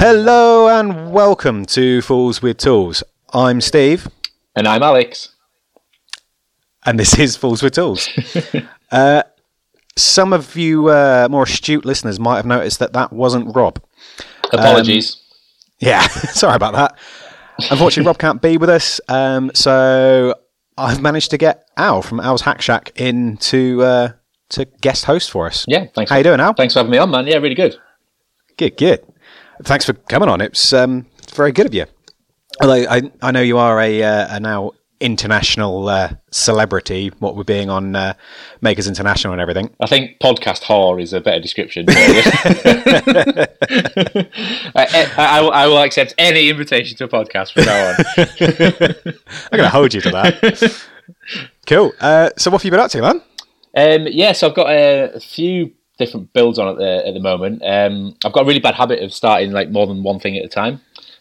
Hello and welcome to Fools with Tools. I'm Steve, And I'm Alex. and this is Fools with Tools. uh, some of you uh, more astute listeners might have noticed that that wasn't Rob. Apologies. Yeah, sorry about that. Unfortunately, Rob can't be with us, um, so I've managed to get Al from Al's Hack Shack in to uh, to guest host for us. yeah, thanks. How for, you doing, Al? Thanks for having me on, man. Yeah, really good. Good, good. Thanks for coming on. It's um, very good of you. Although I, I know you are a, uh, a now international uh, celebrity, what we're being on uh, Makers International and everything. I think podcast whore is a better description. I, I, I will- accept any invitation to a podcast from now on. I'm going to hold you to that. cool. Uh, so, what have you been up to, man? Um, yeah, so I've got a, a few different builds on at the at the moment. Um, I've got a really bad habit of starting like more than one thing at a time.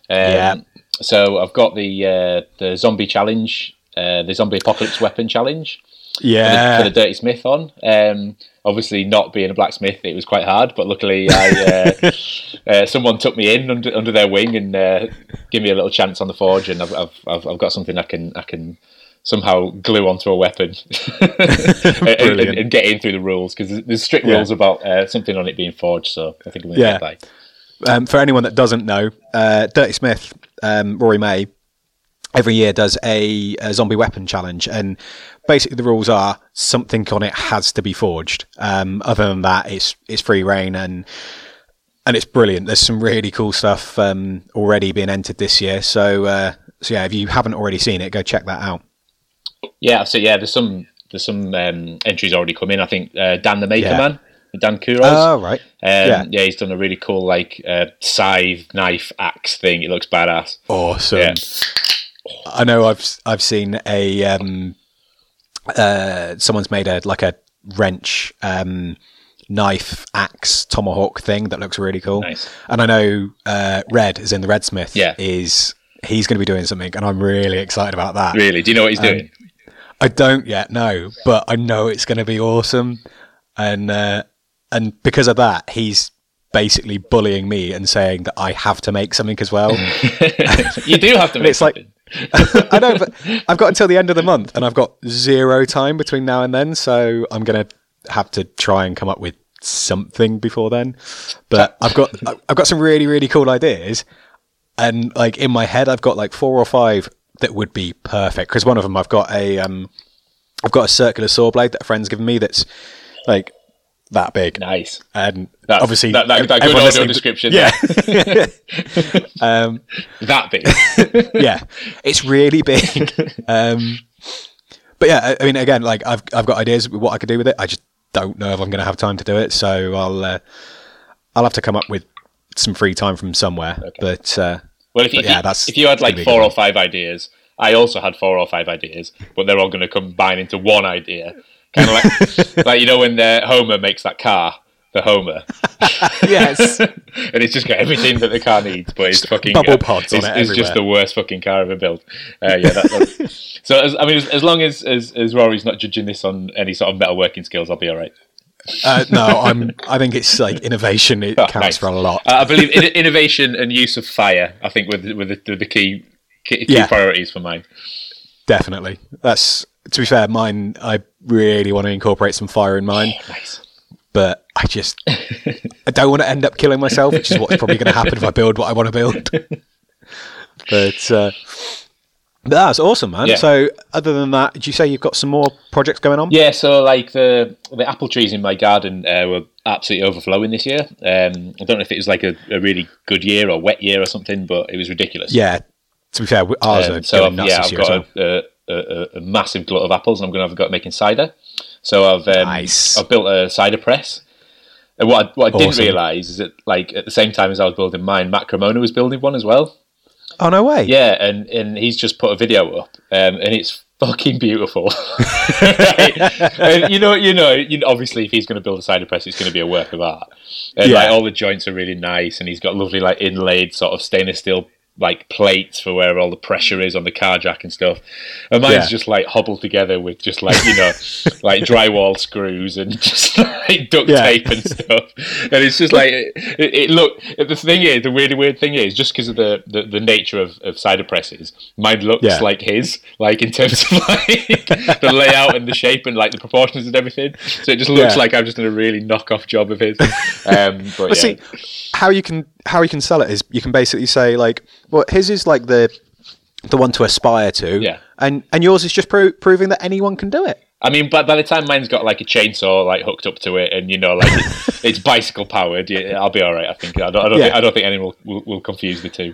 Um, Yeah. So I've got the uh, the zombie challenge, uh, the zombie apocalypse weapon challenge. for the, Yeah. for the Dirty Smith on. Um, obviously, not being a blacksmith, it was quite hard. But luckily, I, uh, uh, someone took me in under, under their wing and uh, gave me a little chance on the forge, and I've, I've, I've, I've got something I can I can somehow glue onto a weapon and, and, and get in through the rules because there's strict Yeah. rules about uh, something on it being forged. So I think I'm going to Yeah. get that. Um, for anyone that doesn't know, uh, Dirty Smith, um, Rory May, every year does a, a zombie weapon challenge, and basically the rules are something on it has to be forged. Um, other than that, it's it's free reign and and it's brilliant. There's some really cool stuff um, already being entered this year. So uh, so yeah, if you haven't already seen it, go check that out. Yeah, so yeah, there's some there's some um, entries already come in. I think uh, Dan the Maker Yeah. Man, Dan Kuros. Oh right, Um, Yeah. yeah. he's done a really cool like uh, scythe, knife, axe thing. It looks badass. awesome. Yeah. I know I've I've seen a um, uh, someone's made a like a wrench um, knife axe tomahawk thing that looks really cool. Nice. And I know uh, Red is in the Redsmith. Yeah. is he's going to be doing something, and I'm really excited about that. Really? Do you know what he's doing? I don't yet know, but I know it's going to be awesome, and uh, and because of that, he's basically bullying me and saying that I have to make something as well. you do have to make it's like- I know, but I've got until the end of the month, and I've got zero time between now and then, so I'm gonna have to try and come up with something before then. But I've got I've got some really really cool ideas, and like in my head, I've got like four or five that would be perfect. Because one of them, I've got a um, I've got a circular saw blade that a friend's given me that's like that big, nice. and That's, obviously that, that, that good audio description. yeah. um, that big. yeah, it's really big. Um, but yeah, I I mean, again, like I've I've got ideas of what I could do with it. I just don't know if I'm going to have time to do it. So I'll uh, I'll have to come up with some free time from somewhere. But uh, Well, if you, yeah, if, that's if you had like four or five ideas, I also had four or five ideas, but they're all going to combine into one idea. Kind of like, like you know when uh, Homer makes that car, the Homer, yes, and it's just got everything that the car needs, but it's fucking bubble uh, pods on it's, it it's just the worst fucking car ever built. Uh, yeah, that, so as, I mean, as, as long as, as as Rory's not judging this on any sort of metalworking skills, I'll be all right. Uh, no, I'm. I think it's like innovation. It Oh, counts nice. for a lot. Uh, I believe in, innovation and use of fire. I think with with the, the key key, key Yeah. priorities for mine. Definitely. That's to be fair. Mine. I really want to incorporate some fire in mine. Nice. but I just I don't want to end up killing myself, which is what's probably going to happen if I build what I want to build. but uh, but that's awesome, man. Yeah. So, other than that, did you say you've got some more projects going on? Yeah, so like the the apple trees in my garden uh, were absolutely overflowing this year. Um, I don't know if it was like a, a really good year or wet year or something, but it was ridiculous. Yeah. To be fair, ours Um, are so going I've, nuts yeah, this I've as well. got a, a, a, massive glut of apples, and I'm going to have a go at making cider. So I've um, Nice. I've built a cider press. And what I, what I didn't realise is that like at the same time as I was building mine, Matt Cremona was building one as well. Oh no way! Yeah, and, and he's just put a video up, um, and it's fucking beautiful. and you know, you know, you know, obviously, if he's going to build a cider press, it's going to be a work of art. And Yeah. like all the joints are really nice, and he's got lovely like inlaid sort of stainless steel like plates for where all the pressure is on the car jack and stuff. And mine's Yeah. just like hobbled together with just like you know, like drywall screws and just like duct Yeah. tape and stuff. And it's just like it, it, look. The thing is, the really weird thing is, just because of the, the the nature of of cider presses, mine looks Yeah. like his, like in terms of like the layout and the shape and like the proportions and everything. So it just looks Yeah. like I've just done a really knock-off job of his. Um, but But see, how you can how you can sell it is you can basically say like, well, his is like the the one to aspire to, Yeah. and and yours is just pro- proving that anyone can do it. I mean, but by the time mine's got like a chainsaw like hooked up to it, and you know, like it's, it's bicycle powered, I'll be all right. I think. I don't. I don't, Yeah. think, I don't think anyone will, will, will confuse the two.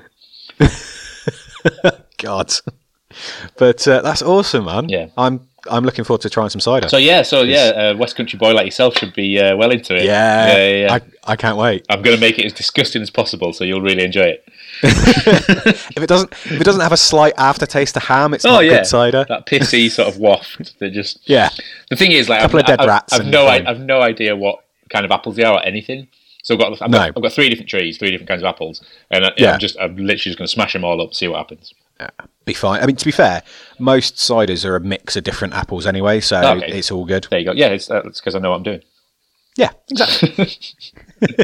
God, but uh, that's awesome, man. Yeah. I'm I'm looking forward to trying some cider. So yeah, so yeah, uh, West Country boy like yourself should be uh, well into it. yeah, yeah, yeah. yeah. I I can't wait. I'm going to make it as disgusting as possible, so you'll really enjoy it. If it doesn't if it doesn't have a slight aftertaste of ham, it's Oh not yeah, good cider. that pissy sort of waft that just. Yeah, The thing is, like, Couple I've, of dead I've, rats I've no, I, I've no idea what kind of apples they are or anything. So I've got, I've, No. got, I've got three different trees, three different kinds of apples, and I, Yeah. I'm just, I'm literally just going to smash them all up, and see what happens. Be fine. I mean, to be fair, most ciders are a mix of different apples anyway, so Okay. it's all good. There you go. Yeah, it's because I know what I'm doing. Yeah, exactly.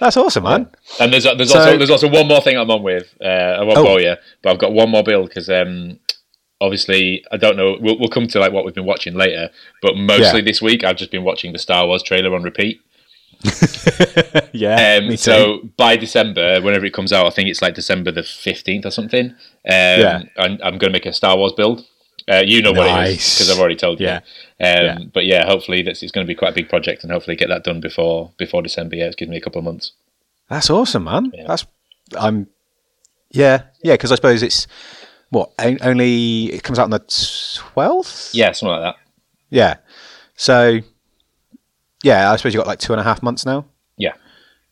That's awesome, man. And there's there's So- also there's also one more thing I'm on with. Uh, I won't Oh. bore you, but I've got one more build because um, obviously I don't know. We'll, we'll come to like what we've been watching later, but mostly Yeah. this week I've just been watching the Star Wars trailer on repeat. yeah, Um, me too. so by December, whenever it comes out, I think it's like December the fifteenth or something. Um, Yeah. I'm, I'm going to make a Star Wars build. Uh, you know what it is because I've already told you. Yeah. Um, Yeah. But yeah, hopefully that's it's going to be quite a big project, and hopefully get that done before before December. Yeah, it gives me a couple of months. That's awesome, man. Yeah. That's I'm. Yeah, yeah, because I suppose it's what only it comes out on the twelfth. Yeah, something like that. Yeah. So, yeah, I suppose you got like two and a half months now. Yeah,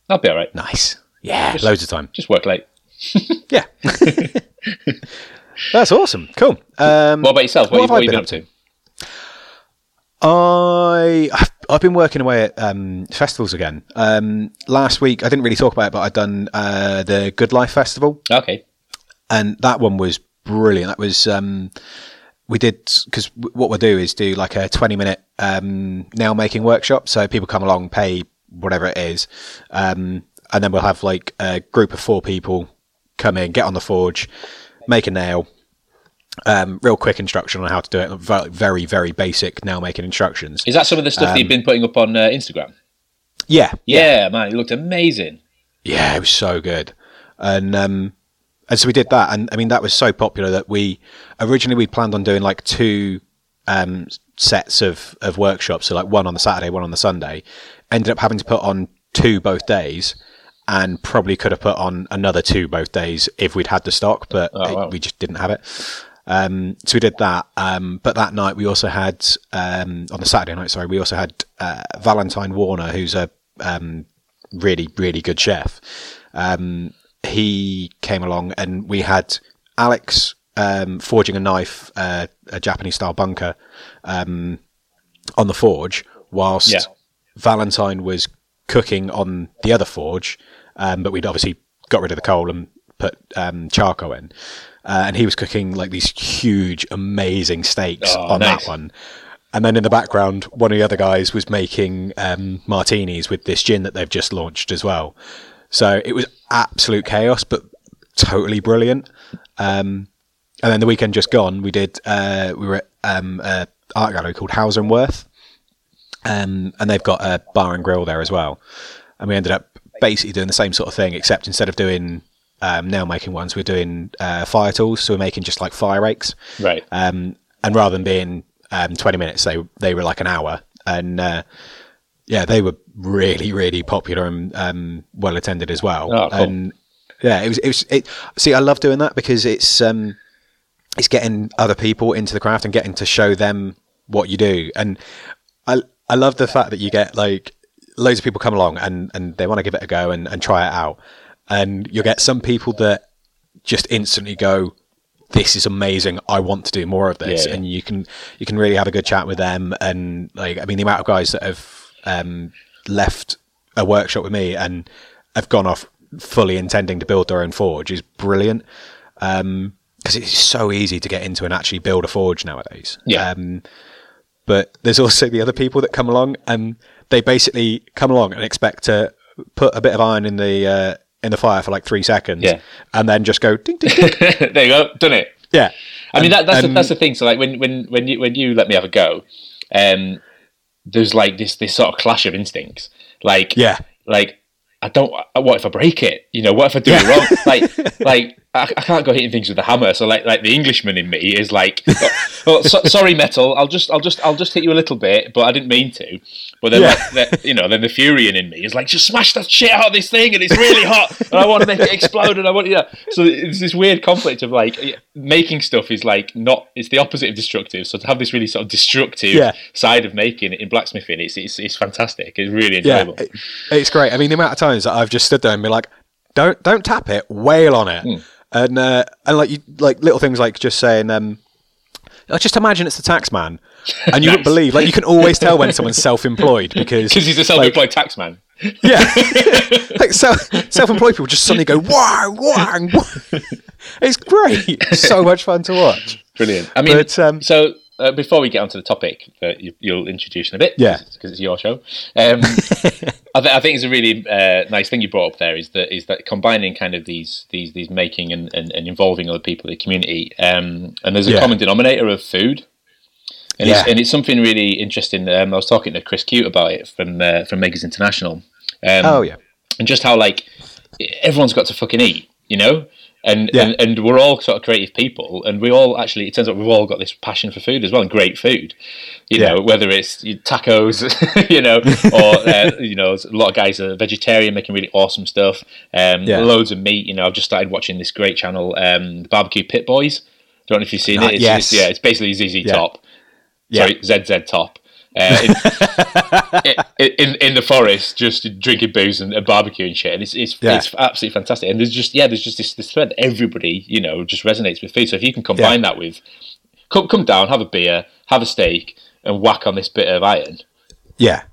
that'll be all right. Nice. Yeah, loads of time. Just work late. Yeah. That's awesome. Cool. Um, What about yourself? What, What what, have I you been been up to? I I've- I've been working away at um, festivals again. Um, last week I didn't really talk about it, but I'd done uh, the Good Life Festival, Okay. and that one was brilliant. That was um, we did because what we'll do is do like a twenty minute um, nail making workshop. So people come along, pay whatever it is, um, and then we'll have like a group of four people come in, get on the forge, make a nail. Um, real quick instruction on how to do it. Very, very, basic nail making instructions. Is that some of the stuff that you've Um, been putting up on uh, Instagram? Yeah, Yeah, man, it looked amazing. Yeah, it was so good, and um, and so we did that, and I mean that was so popular that we originally we planned on doing like two um, sets of of workshops, so like one on the Saturday, one on the Sunday. Ended up having to put on two both days, and probably could have put on another two both days if we'd had the stock, but Oh, it- we just didn't have it. Um, so we did that, um, but that night we also had um, on the Saturday night. Sorry, we also had uh, Valentine Warner, who's a um, really really good chef. Um, he came along, and we had Alex um, forging a knife, uh, a Japanese style bunka, um, on the forge, whilst Yeah. Valentine was cooking on the other forge, um, but we'd obviously got rid of the coal and put um, charcoal in. Uh, and he was cooking like these huge, amazing steaks Oh, on nice. that one. And then in the background, one of the other guys was making um, martinis with this gin that they've just launched as well. So it was absolute chaos, but totally brilliant. Um, and then the weekend just gone, we did. Uh, we were at um, a art gallery called Hauser and Wirth, um, and they've got a bar and grill there as well. And we ended up basically doing the same sort of thing, except instead of doing um, nail making ones, we're doing uh, fire tools. So we're making just like fire rakes. Right. Um, and rather than being um, 20 minutes, they they were like an hour. And uh, yeah, they were really, really popular and um, well attended as well. Oh, cool. And yeah, it was. It was. It, see, I love doing that because it's um, it's getting other people into the craft and getting to show them what you do. And I I love the fact that you get like loads of people come along and and they want to give it a go and, and try it out. And you'll get some people that just instantly go, this is amazing. I want to do more of this. Yeah, yeah. And you can you can really have a good chat with them. And like I mean, the amount of guys that have um, left a workshop with me and have gone off fully intending to build their own forge is brilliant. Because it's so easy to get into and actually build a forge nowadays. Yeah. Um, but there's also the other people that come along and they basically come along and expect to put a bit of iron in the uh, in the fire for like three seconds, Yeah. and then just go ding ding ding. there you go, done it. yeah. I mean, that, that's the, that's the thing. So, like, when when when you when you let me have a go, um, there's like this this sort of clash of instincts. Like, Yeah. like I don't. What if I break it? You know, what if I do it wrong? Like, like I, I can't go hitting things with a hammer. So, like, like the Englishman in me is like, oh, so, sorry, metal. I'll just, I'll just, I'll just hit you a little bit, but I didn't mean to. But then, Yeah. like, the, you know, then the Furian in me is like, just smash that shit out of this thing, and it's really hot, and I want to make it explode, and I want, yeah. So it's this weird conflict of like making stuff is like not. It's the opposite of destructive. So to have this really sort of destructive Yeah. side of making it in blacksmithing, it's it's, it's fantastic. It's really Yeah, it- it's great. I mean, the amount of times that I've just stood there and been like, "Don't, don't tap it, wail on it," Hmm. And uh, and like you, like little things like just saying, um, like, just imagine it's the tax man, and you wouldn't believe, like, you can always tell when someone's self-employed because Because he's a self-employed tax man. yeah, like self, self-employed people just suddenly go wow, wow. It's great, so much fun to watch. Brilliant. I mean, But, um, so uh, before we get onto the topic that you, you'll introduce in a bit, Yeah. because it's your show. Um, I, th- I think it's a really uh, nice thing you brought up there is that is that combining kind of these these these making and, and, and involving other people in the community, um, and there's a Yeah. common denominator of food. And, Yeah. it's, and it's something really interesting. Um, I was talking to Chris Cute about it from uh, from Makers International. Um, Oh yeah, and just how like everyone's got to fucking eat, you know. And, Yeah. and and we're all sort of creative people, and we all actually it turns out we've all got this passion for food as well, and great food, you Yeah. know, whether it's tacos, you know, or uh, you know, a lot of guys are vegetarian, making really awesome stuff. Um, Yeah. loads of meat. You know, I've just started watching this great channel, um, the Barbecue Pit Boys. Don't know if you've seen Uh, it. It's, yes. it's- yeah, it's basically ZZ. Top. Yeah. Sorry, ZZ Top. Uh, in, in, in the forest, just drinking booze and, and barbecue and shit, and it's it's, Yeah. it's absolutely fantastic. And there's just yeah, there's just this, this thread that everybody you know just resonates with food. So if you can combine that with come come down, have a beer, have a steak, and whack on this bit of iron. Yeah.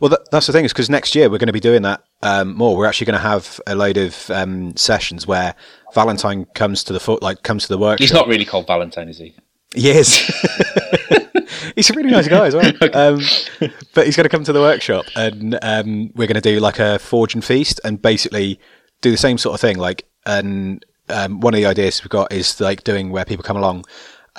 Well, that, that's the thing is because next year we're going to be doing that um, more. We're actually going to have a load of um, sessions where Valentine comes to the foot, like comes to the work. He's not really called Valentine, is he? He is. he's a really nice guy as well. Um, but he's going to come to the workshop and um, we're going to do like a forge and feast and basically do the same sort of thing. Like, and um, one of the ideas we've got is like doing where people come along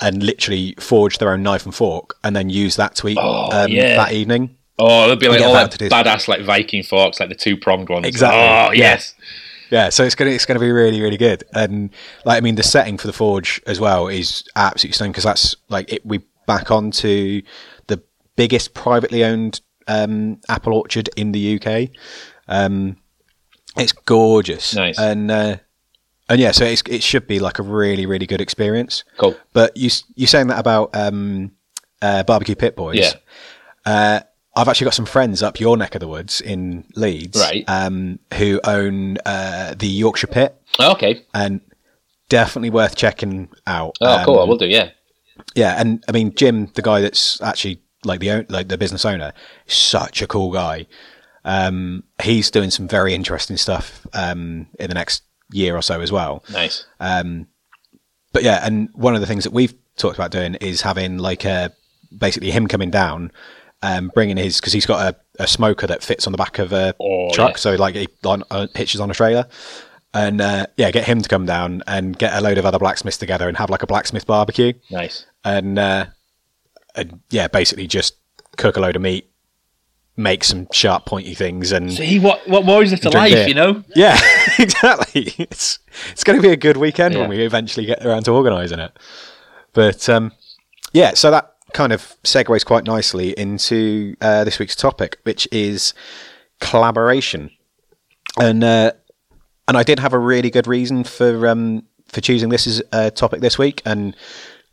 and literally forge their own knife and fork and then use that to eat Oh, um, yeah. that evening. Oh, there'll be like all that that to do- badass like Viking forks, like the two pronged ones. Exactly, Oh yes. Yeah, so it's gonna it's gonna be really really good, and like I mean the setting for the forge as well is absolutely stunning because that's like it, we back onto the biggest privately owned um, apple orchard in the UK. Um, it's gorgeous, Nice. and uh, and yeah, so it's, it should be like a really really good experience. Cool. But you you saying that about um, uh, barbecue pit boys? Yeah. Uh, I've actually got some friends up your neck of the woods in Leeds, Right. Um, who own uh, the Yorkshire Pit, Oh, okay. and definitely worth checking out. Oh, cool. I Um, will do. Yeah. Yeah, and I mean Jim, the guy that's actually like the like the business owner, such a cool guy. Um, he's doing some very interesting stuff um, in the next year or so as well. Nice. But yeah, and one of the things that we've talked about doing is having like a basically him coming down, um, bringing his because he's got a, a smoker that fits on the back of a Oh, truck, yeah. so like he on, uh, hitches on a trailer, and uh, yeah, get him to come down and get a load of other blacksmiths together and have like a blacksmith barbecue, Nice. and, uh, and yeah, basically just cook a load of meat, make some sharp pointy things, and See what what more is there to life? beer. You know. yeah, exactly. It's it's going to be a good weekend Yeah. when we eventually get around to organising it. But um, yeah, so that kind of segues quite nicely into uh, this week's topic, which is collaboration. And uh, and I did have a really good reason for um, for choosing this as a topic this week, and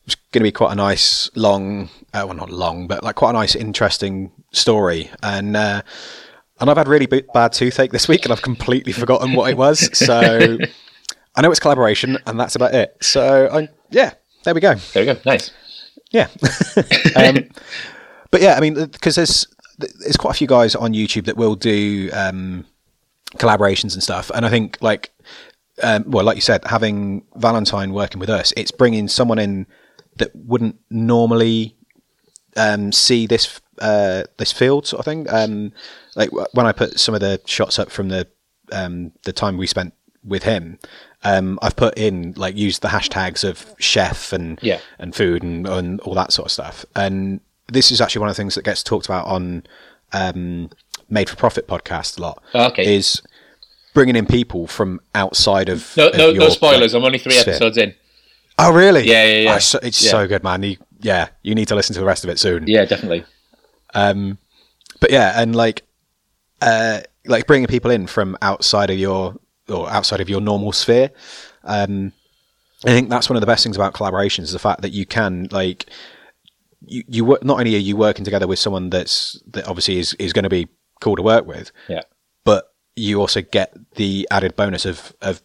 it's going to be quite a nice, long, uh, well, not long, but like quite a nice, interesting story. And uh, and I've had really b- bad toothache this week, and I've completely forgotten what it was. So I know it's collaboration, and that's about it. So I, yeah, there we go. There we go. Nice. Yeah. um, but yeah, I mean, because there's there's quite a few guys on YouTube that will do um, collaborations and stuff. And I think like, um, well, like you said, having Valentine working with us, it's bringing someone in that wouldn't normally um, see this uh, this field sort of thing. Um, like when I put some of the shots up from the um, the time we spent with him, um, I've put in like used the hashtags of chef and Yeah. and food and, and all that sort of stuff. And this is actually one of the things that gets talked about on um, Made for Profit podcast a lot. Oh, okay. is bringing in people from outside of No, of no, no spoilers. like, I'm only three sphere. episodes in. Oh, really? Yeah, yeah, yeah. Oh, it's so, it's Yeah. so good, man. You, yeah, you need to listen to the rest of it soon. Yeah, definitely. Um, but yeah, and like, uh, like bringing people in from outside of your or outside of your normal sphere. Um, I think that's one of the best things about collaborations is the fact that you can like, you you work, not only are you working together with someone that's that obviously is is going to be cool to work with, Yeah. but you also get the added bonus of of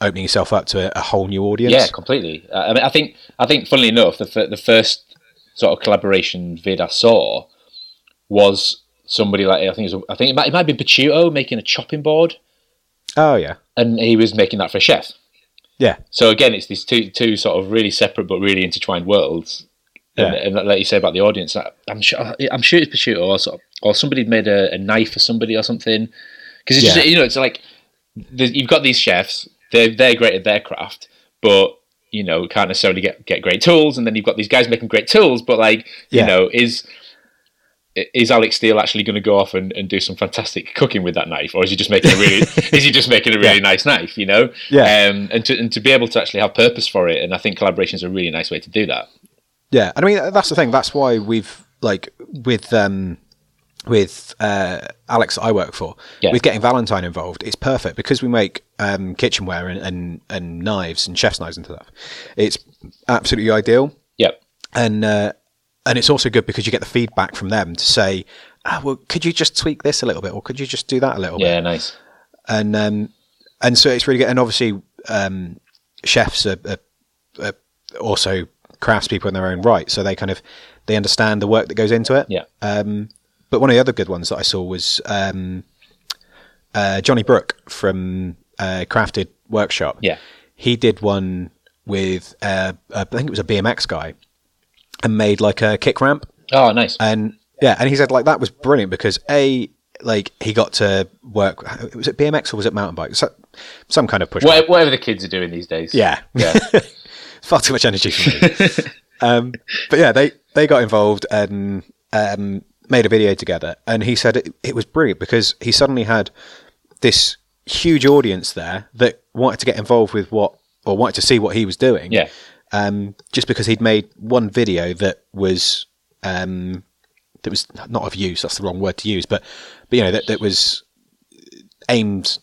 opening yourself up to a, a whole new audience. Yeah, completely. Uh, I mean, I think, I think, funnily enough, the fir- the first sort of collaboration vid I saw was somebody like I think it was, I think it might, it might be Pachuto making a chopping board, Oh yeah. and he was making that for a chef. Yeah. So again, it's these two two sort of really separate but really intertwined worlds. And, Yeah. and like you say about the audience, I'm sure I'm sure it's Prosciutto or sort of, or somebody made a, a knife for somebody or something. Because it's Yeah. just you know it's like you've got these chefs, they're they're great at their craft, but you know can't necessarily get get great tools, and then you've got these guys making great tools, but like you know is is Alec Steele actually going to go off and, and do some fantastic cooking with that knife, or is he just making a really is he just making a really nice knife? You know, Yeah. um, and to and to be able to actually have purpose for it, and I think collaboration is a really nice way to do that. Yeah, and I mean that's the thing. That's why we've like with um with uh, Alex that I work for, Yeah. with getting Valentine involved, it's perfect because we make um, kitchenware and, and and knives and chef's knives and stuff. It's absolutely ideal, Yep. and uh, and it's also good because you get the feedback from them to say, ah, well, could you just tweak this a little bit, or could you just do that a little bit? Yeah, nice. and um, and so it's really good. And obviously, um, chefs are, are, are also craftspeople in their own right, so they kind of they understand the work that goes into it. Yeah. Um, but one of the other good ones that I saw was um, uh, Johnny Brook from uh, Crafted Workshop. Yeah. he did one with uh, I think it was a BMX guy, and made like a kick ramp. Oh, nice. And yeah, and he said like that was brilliant because a like he got to work. Was it BMX or was it mountain bike? So, some kind of push. Whatever, whatever the kids are doing these days. Yeah, Yeah. far too much energy for me. um, but yeah, they they got involved and um, made a video together, and he said it, it was brilliant because he suddenly had this huge audience there that wanted to get involved with what or wanted to see what he was doing. Yeah. Um, just because he'd made one video that was um, that was not of use. That's the wrong word to use, but but you know that that was aimed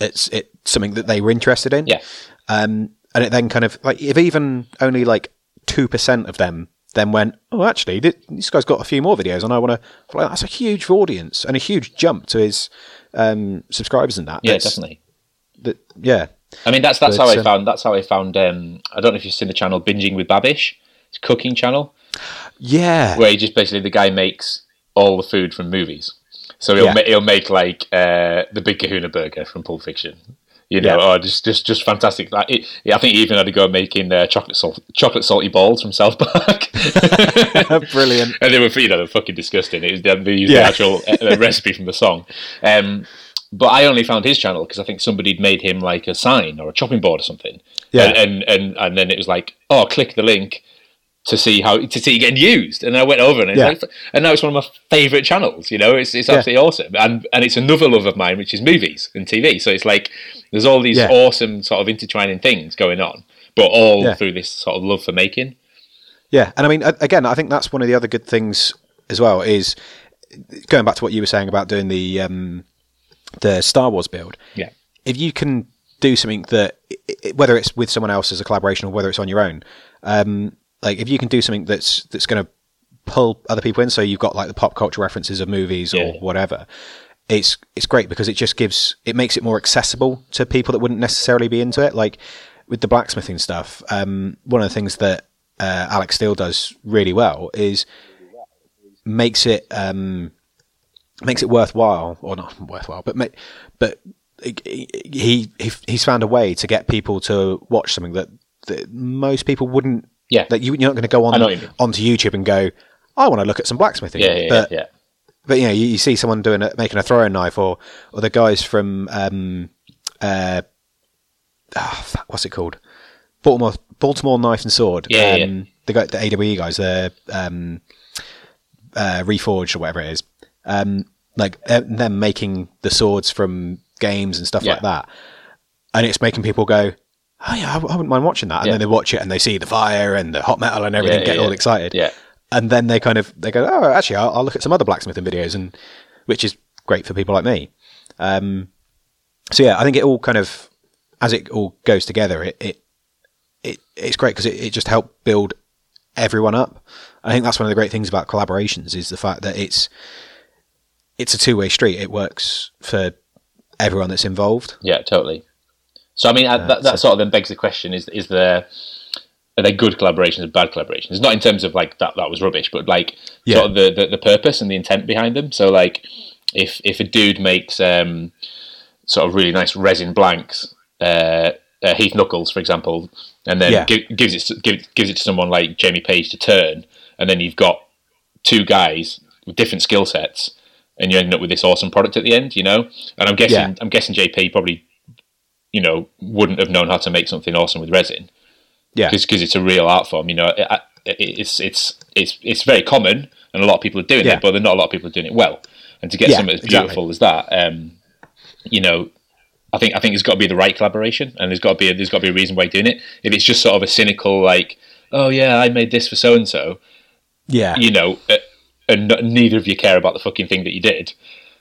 at, at something that they were interested in. Yeah. Um, and it then kind of like if even only like two percent of them then went, oh, actually, thi- this guy's got a few more videos, and I want to. Like, that's a huge audience and a huge jump to his um, subscribers and that. Yeah, That's- definitely. That, yeah, I mean, that's that's But, how I um, found. That's how I found. Um, I don't know if you've seen the channel Binging with Babish. It's a cooking channel yeah, where he just basically the guy makes all the food from movies. So he'll Yeah. ma- he'll make like uh, the Big Kahuna burger from Pulp Fiction. You know, Yeah. or just just just fantastic. Like, it, I think he even had to go making uh, chocolate salt, chocolate salty balls from South Park. brilliant. and they were you know they're fucking disgusting. It was, they used Yeah. the actual uh, recipe from the song. Um, but I only found his channel because I think somebody'd made him like a sign or a chopping board or something. Yeah. And, and and and then it was like, oh, click the link to see how to see it getting used. And I went over and it's Yeah. like, and now it's one of my favourite channels. You know, it's it's Yeah. absolutely awesome. And and it's another love of mine, which is movies and TV. So it's like there's all these Yeah. awesome sort of intertwining things going on, but all Yeah. through this sort of love for making. Yeah, and I mean, again, I think that's one of the other good things as well is going back to what you were saying about doing the um, the Star Wars build. Yeah. If you can do something that, whether it's with someone else as a collaboration or whether it's on your own, um, like if you can do something that's that's going to pull other people in, so you've got like the pop culture references of movies Yeah. or whatever. It's it's great because it just gives it makes it more accessible to people that wouldn't necessarily be into it. Like with the blacksmithing stuff, um, one of the things that uh, Alec Steele does really well is makes it um, makes it worthwhile or not worthwhile, but ma- but he, he he's found a way to get people to watch something that, that most people wouldn't. Yeah. That you, you're not going to go on what you mean. onto YouTube and go, I want to look at some blacksmithing. Yeah, yeah, but yeah. but you know, you, you see someone doing a, making a throwing knife, or or the guys from um, uh, ah, fuck, what's it called? Baltimore Baltimore Knife and Sword. Yeah, yeah, um, the guy, the AWE guys, the um, uh, Reforged or whatever it is. Um, like uh, them making the swords from games and stuff Yeah. like that, and it's making people go. Oh yeah, I, I wouldn't mind watching that. And Yeah. then they watch it and they see the fire and the hot metal and everything, get all excited Yeah. and then they kind of they go, oh, actually, I'll, I'll look at some other blacksmithing videos, and which is great for people like me. Um, so yeah, I think it all kind of as it all goes together, it it, it it's great because it, it just helped build everyone up. I think that's one of the great things about collaborations is the fact that it's it's a two way street. It works for everyone that's involved. Yeah, totally. So I mean, uh, that, that sort of then begs the question: Is is there are there good collaborations and bad collaborations? Not in terms of like that that was rubbish, but like Yeah. sort of the, the the purpose and the intent behind them. So like, if if a dude makes um, sort of really nice resin blanks, uh, uh, Heath Knuckles, for example, and then Yeah. gi- gives it to- give, gives it to someone like Jamie Page to turn, and then you've got two guys with different skill sets, and you end up with this awesome product at the end, you know. And I'm guessing Yeah. I'm guessing JP probably, you know, wouldn't have known how to make something awesome with resin Yeah, because it's a real art form. You know, it, it, it's it's it's it's very common, and a lot of people are doing Yeah. it, but not a lot of people are doing it well. And to get Yeah, something as exactly. beautiful as that, um, you know, I think I think it's got to be the right collaboration, and there's got to be a, there's got to be a reason why you're doing it. If it's just sort of a cynical like, oh yeah, I made this for so and so, yeah, you know, uh, and n- neither of you care about the fucking thing that you did.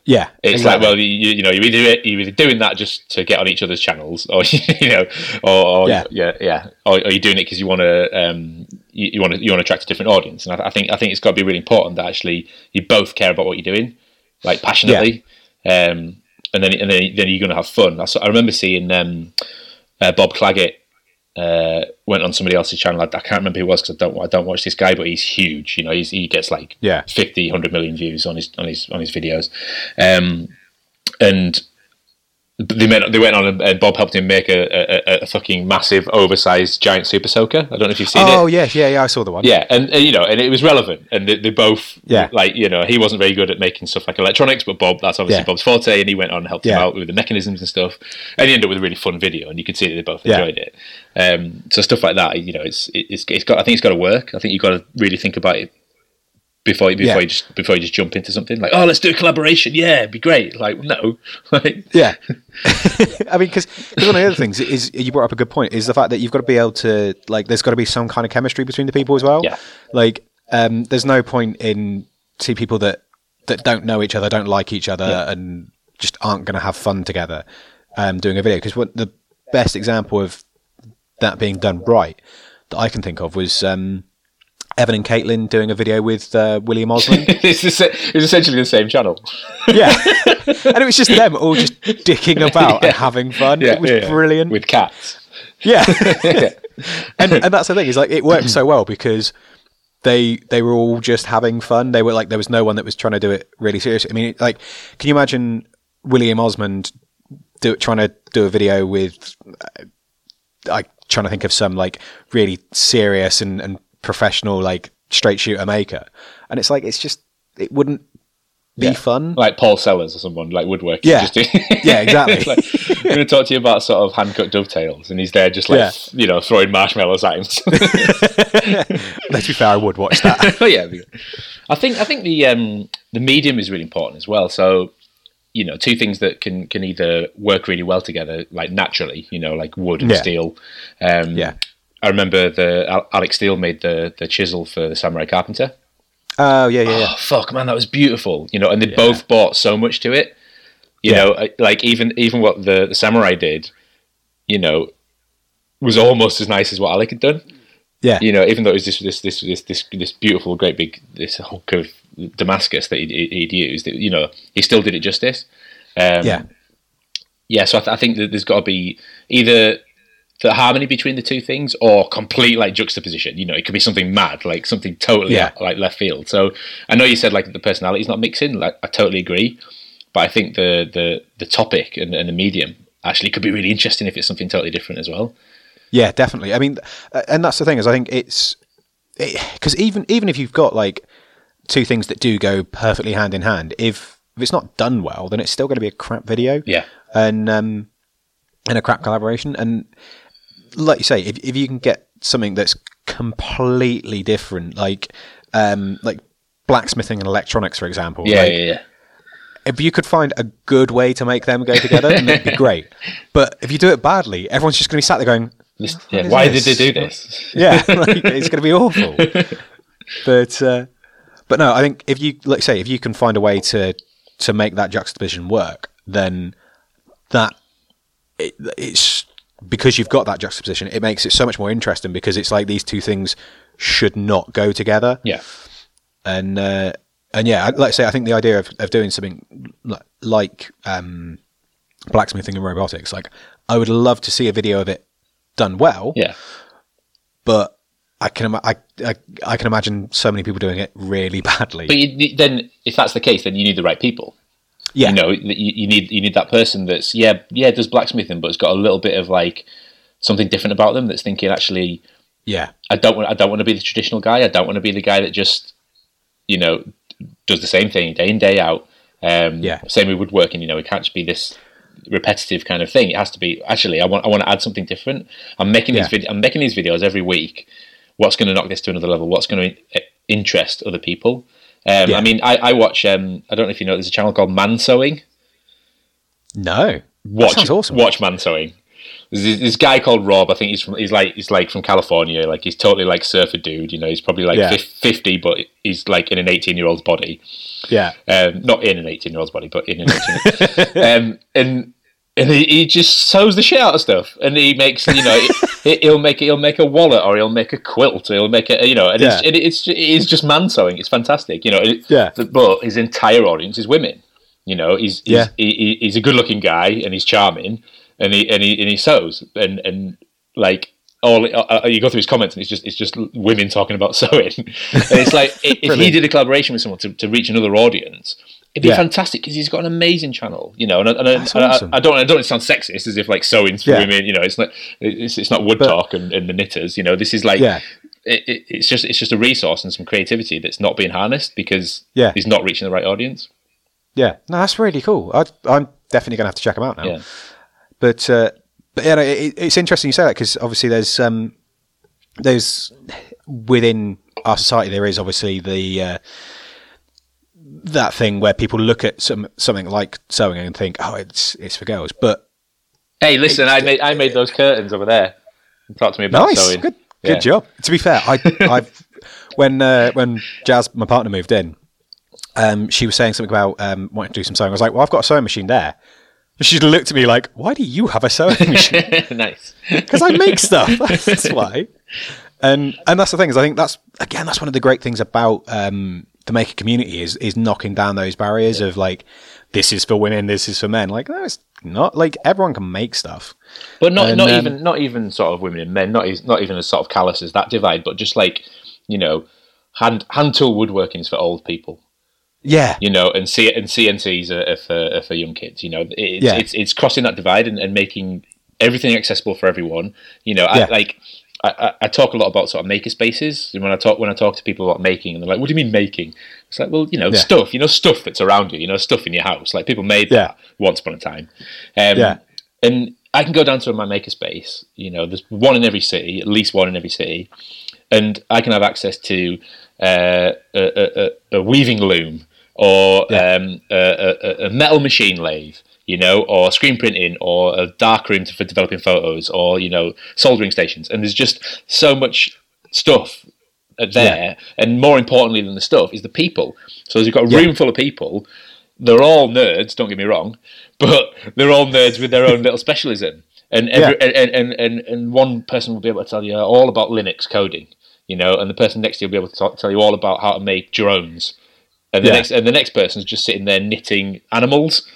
yeah. It's exactly. like, well, you, you know, you're either you're either doing that just to get on each other's channels, or you know, or, or Yeah. yeah, yeah, or, or you're doing it because you want to, um, you, want to, you want to attract a different audience. And I, I think, I think it's got to be really important that actually you both care about what you're doing, like passionately, um, and then and then, then you're going to have fun. That's, I remember seeing um, uh, Bob Clagett uh, went on somebody else's channel. I, I can't remember who it was because I don't I don't watch this guy, but he's huge. You know, he's, he gets like Yeah. 50, 100 million views on his on his on his videos, um, and they went they went on and, Bob helped him make a, a, a fucking massive, oversized, giant super soaker. I don't know if you've seen it. Oh it. yeah, yeah, yeah. I saw the one. Yeah, and, and you know, and it was relevant, and they, they both, Yeah. like you know, he wasn't very good at making stuff like electronics, but Bob, that's obviously Yeah. Bob's forte, and he went on and helped him out with the mechanisms and stuff, and he ended up with a really fun video, and you could see that they both Yeah. enjoyed it. Um, so stuff like that, you know, it's it's it's got. I think it's got to work. I think you've got to really think about it before before Yeah. you just before you just jump into something like, oh, let's do a collaboration. Yeah, it'd be great. Like, no, like, Yeah, I mean, because one of the other things is you brought up a good point is the fact that you've got to be able to like, there's got to be some kind of chemistry between the people as well. Yeah. like um, there's no point in two people that that don't know each other, don't like each other, Yeah. and just aren't going to have fun together um, doing a video. Because what the best example of that being done right that I can think of was um, Evan and Katelyn doing a video with uh, William Osman. it's, es- it's essentially the same channel. yeah, and it was just them all just dicking about and having fun. it was yeah, yeah. brilliant. with cats. Yeah. and and that's the thing is like it worked so well because they they were all just having fun. They were like there was no one that was trying to do it really seriously. I mean, like, can you imagine William Osman do trying to do a video with uh, like trying to think of some like really serious and, and professional like straight shooter maker, and it's like it's just it wouldn't be Yeah. fun. like Paul Sellers or someone like woodworking. Yeah. Do- Yeah, exactly. Like, I'm going to talk to you about sort of hand cut dovetails, and he's there just like Yeah. you know throwing marshmallows at him. Let's be fair, I would watch that. oh yeah, I think I think the um, the medium is really important as well. So you know, two things that can can either work really well together, like naturally, you know, like wood and Yeah. steel. Um, Yeah. I remember the Alec Steele made the the chisel for the Samurai Carpenter. Oh yeah, yeah, yeah. oh fuck man that was beautiful you know and they both bought so much to it you Yeah. know like even even what the, the samurai did you know was almost as nice as what alec had done Yeah. you know even though it was this this this this this, this beautiful great big this hunk of damascus that he'd, he'd used it, you know he still did it justice um, Yeah. yeah so I, th- I think that there's got to be either the harmony between the two things or complete like juxtaposition you know it could be something mad like something totally Yeah. out, like left field so i know you said like the personality's not mixing like i totally agree but I think the the the topic and, and the medium actually could be really interesting if it's something totally different as well. Yeah, definitely. I mean, and that's the thing is, I think it's because even even if you've got like two things that do go perfectly hand in hand, if if it's not done well, then it's still going to be a crap video. Yeah, and um, and a crap collaboration. And like you say, if if you can get something that's completely different, like um, like blacksmithing and electronics, for example. Yeah, like, yeah, yeah. If you could find a good way to make them go together, then that'd be great. But if you do it badly, everyone's just going to be sat there going, yeah, why this? did they do this? Yeah, like, it's going to be awful. but uh, but no, I think if you like say if you can find a way to to make that juxtaposition work, then that it, it's because you've got that juxtaposition, it makes it so much more interesting because it's like these two things should not go together. Yeah, and uh, and yeah, like I say, I think the idea of, of doing something like um, blacksmithing and robotics, like I would love to see a video of it done well. Yeah, but I can I, I, I can imagine so many people doing it really badly. But you, then, if that's the case, then you need the right people. Yeah, you know, you, you need you need that person that's yeah yeah does blacksmithing, but it's got a little bit of like something different about them. That's thinking actually, yeah, I don't want I don't want to be the traditional guy. I don't want to be the guy that just you know does the same thing day in day out. Um, yeah, same with woodworking. You know, it can't just be this repetitive kind of thing. It has to be actually. I want. I want to add something different. I'm making yeah. these. Vid- I'm making these videos every week. What's going to knock this to another level? What's going to interest other people? Um, yeah. I mean, I, I watch. Um, I don't know if you know. There's a channel called Man Sewing. No. Watch. awesome. Watch Man Sewing. There's this guy called Rob. I think he's from. He's like he's like from California. Like he's totally like surfer dude. You know, he's probably like yeah. fifty, but he's like in an eighteen year old's body. Yeah. Um, not in an eighteen year old's body, but in an eighteen. um, and and he, he, just sews the shit out of stuff, and he makes you know he, will make he'll make a wallet or he'll make a quilt, or he'll make a you know, and yeah. it's, it, it's it's just man sewing. It's fantastic, you know. yeah. But his entire audience is women. You know, he's he's, yeah. he, he's a good looking guy and he's charming, and he and he and he sews and and like all uh, uh, you go through his comments and it's just it's just women talking about sewing and it's like if he did a collaboration with someone to, to reach another audience It'd be yeah. fantastic because he's got an amazing channel, you know. And, and, and awesome. I, I, don't, I don't sound sexist as if like sewing for yeah. women, you know. It's not, it's, it's not wood but, talk and, and, the knitters, you know. This is like, yeah. It, it, it's just, it's just a resource and some creativity that's not being harnessed because yeah. he's not reaching the right audience. Yeah, no, that's really cool. i am definitely going to have to check him out now. Yeah. But, uh, but yeah, it, it's interesting you say that because obviously there's, um, there's within our society there is obviously the. Uh, that thing where people look at some something like sewing and think, "Oh, it's it's for girls." But hey, listen, I made I made those curtains over there. Talk to me about nice, sewing. Good, good job. To be fair, I I've when uh, when Jazz, my partner, moved in, um, she was saying something about um, wanting to do some sewing. I was like, "Well, I've got a sewing machine there." And she looked at me like, "Why do you have a sewing machine?" nice, because I make stuff. That's why. And and that's the thing is, I think that's again that's one of the great things about um, the maker community is is knocking down those barriers yeah. of like this is for women, this is for men. Like no, it's not. Like everyone can make stuff, but not and, not um, even not even sort of women and men. Not not even as sort of callous as that divide, but just like you know, hand hand tool woodworking is for old people. Yeah, you know, and C and CNCs are, are, for, are for young kids. You know, it's, yeah. it's it's crossing that divide and, and making everything accessible for everyone. You know, yeah. I, like I, I, talk a lot about sort of maker spaces, and when I talk when I talk to people about making, and they're like, "What do you mean making?" It's like, well, you know, yeah. stuff, you know, stuff that's around you, you know, stuff in your house. Like people made yeah. that once upon a time. Um, yeah. And I can go down to my maker space. You know, there's one in every city, at least one in every city, and I can have access to uh, a, a, a, weaving loom or yeah. um, a, a metal machine lathe you know, or screen printing, or a dark room for developing photos, or you know, soldering stations. And there's just so much stuff there, yeah. and more importantly than the stuff is the people. So as you've got a room yeah. full of people. They're all nerds. Don't get me wrong, but they're all nerds with their own little specialism. And, every, yeah. and, and, and, and one person will be able to tell you all about Linux coding, you know, and the person next to you will be able to talk, tell you all about how to make drones. And the next and the next person's just sitting there knitting animals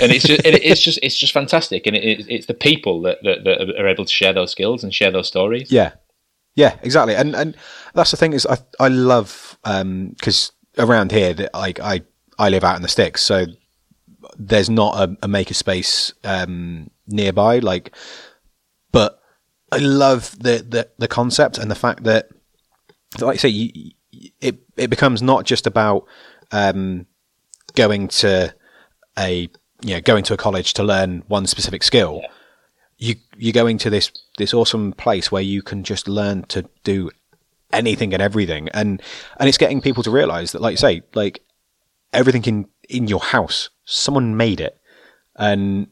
and it's just it, it's just it's just fantastic, and it, it's the people that, that, that are able to share those skills and share those stories. Yeah, yeah, exactly, and and that's the thing is I I love because um, around here that like I I live out in the sticks, so there's not a, a makerspace um, nearby. Like, but I love the, the the concept and the fact that, like I say, you, it it becomes not just about um, going to a you know going to a college to learn one specific skill. Yeah. You you're going to this this awesome place where you can just learn to do anything and everything, and and it's getting people to realize that, like you say, like everything in in your house, someone made it, and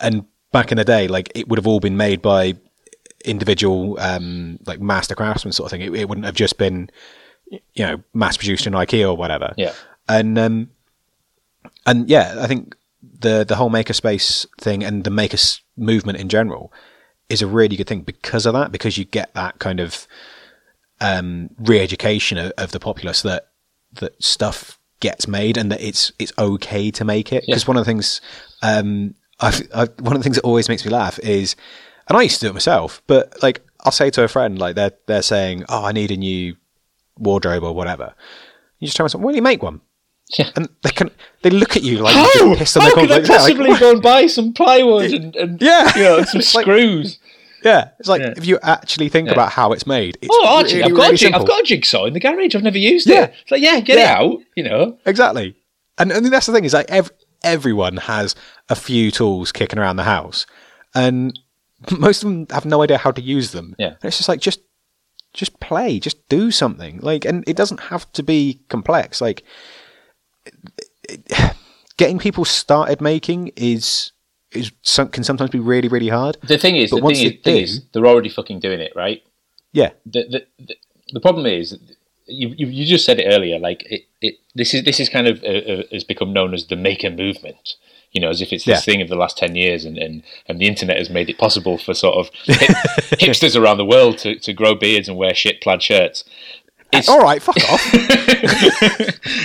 and back in the day, like it would have all been made by individual um, like master craftsmen sort of thing. It, it wouldn't have just been you know mass produced in IKEA or whatever. Yeah. And um, and yeah, I think the the whole makerspace thing and the makers movement in general is a really good thing because of that. Because you get that kind of um, re-education of, of the populace that that stuff gets made and that it's it's okay to make it. Because Yeah. one of the things um, I've, I've, one of the things that always makes me laugh is, and I used to do it myself, but like I'll say to a friend like they're they're saying, "Oh, I need a new wardrobe or whatever." You just tell them, "Why don't you make one?" Yeah. And they can they look at you like How? you're pissed on How could I. Yeah, like, possibly go and buy some plywood and, and Yeah. you know, and some like- screws? Yeah, it's like Yeah. if you actually think Yeah. about how it's made. It's Oh, actually, really, I've got really a jig, I've got a jigsaw in the garage. I've never used Yeah. it. It's like, yeah, get it out. You know, Exactly. And and that's the thing is like ev- everyone has a few tools kicking around the house, and most of them have no idea how to use them. Yeah. And it's just like just just play, just do something. Like, and it doesn't have to be complex. Like, getting people started making is is some, can sometimes be really really hard. the thing is, But the thing, is, thing do- is, they're already fucking doing it, right? Yeah. the the, the, the problem is you, you you just said it earlier like it, it this is this is kind of uh, uh, has become known as the maker movement you know as if it's this Yeah. thing of the last 10 years and, and and the internet has made it possible for sort of hip, hipsters around the world to, to grow beards and wear shit plaid shirts it's All right, fuck off.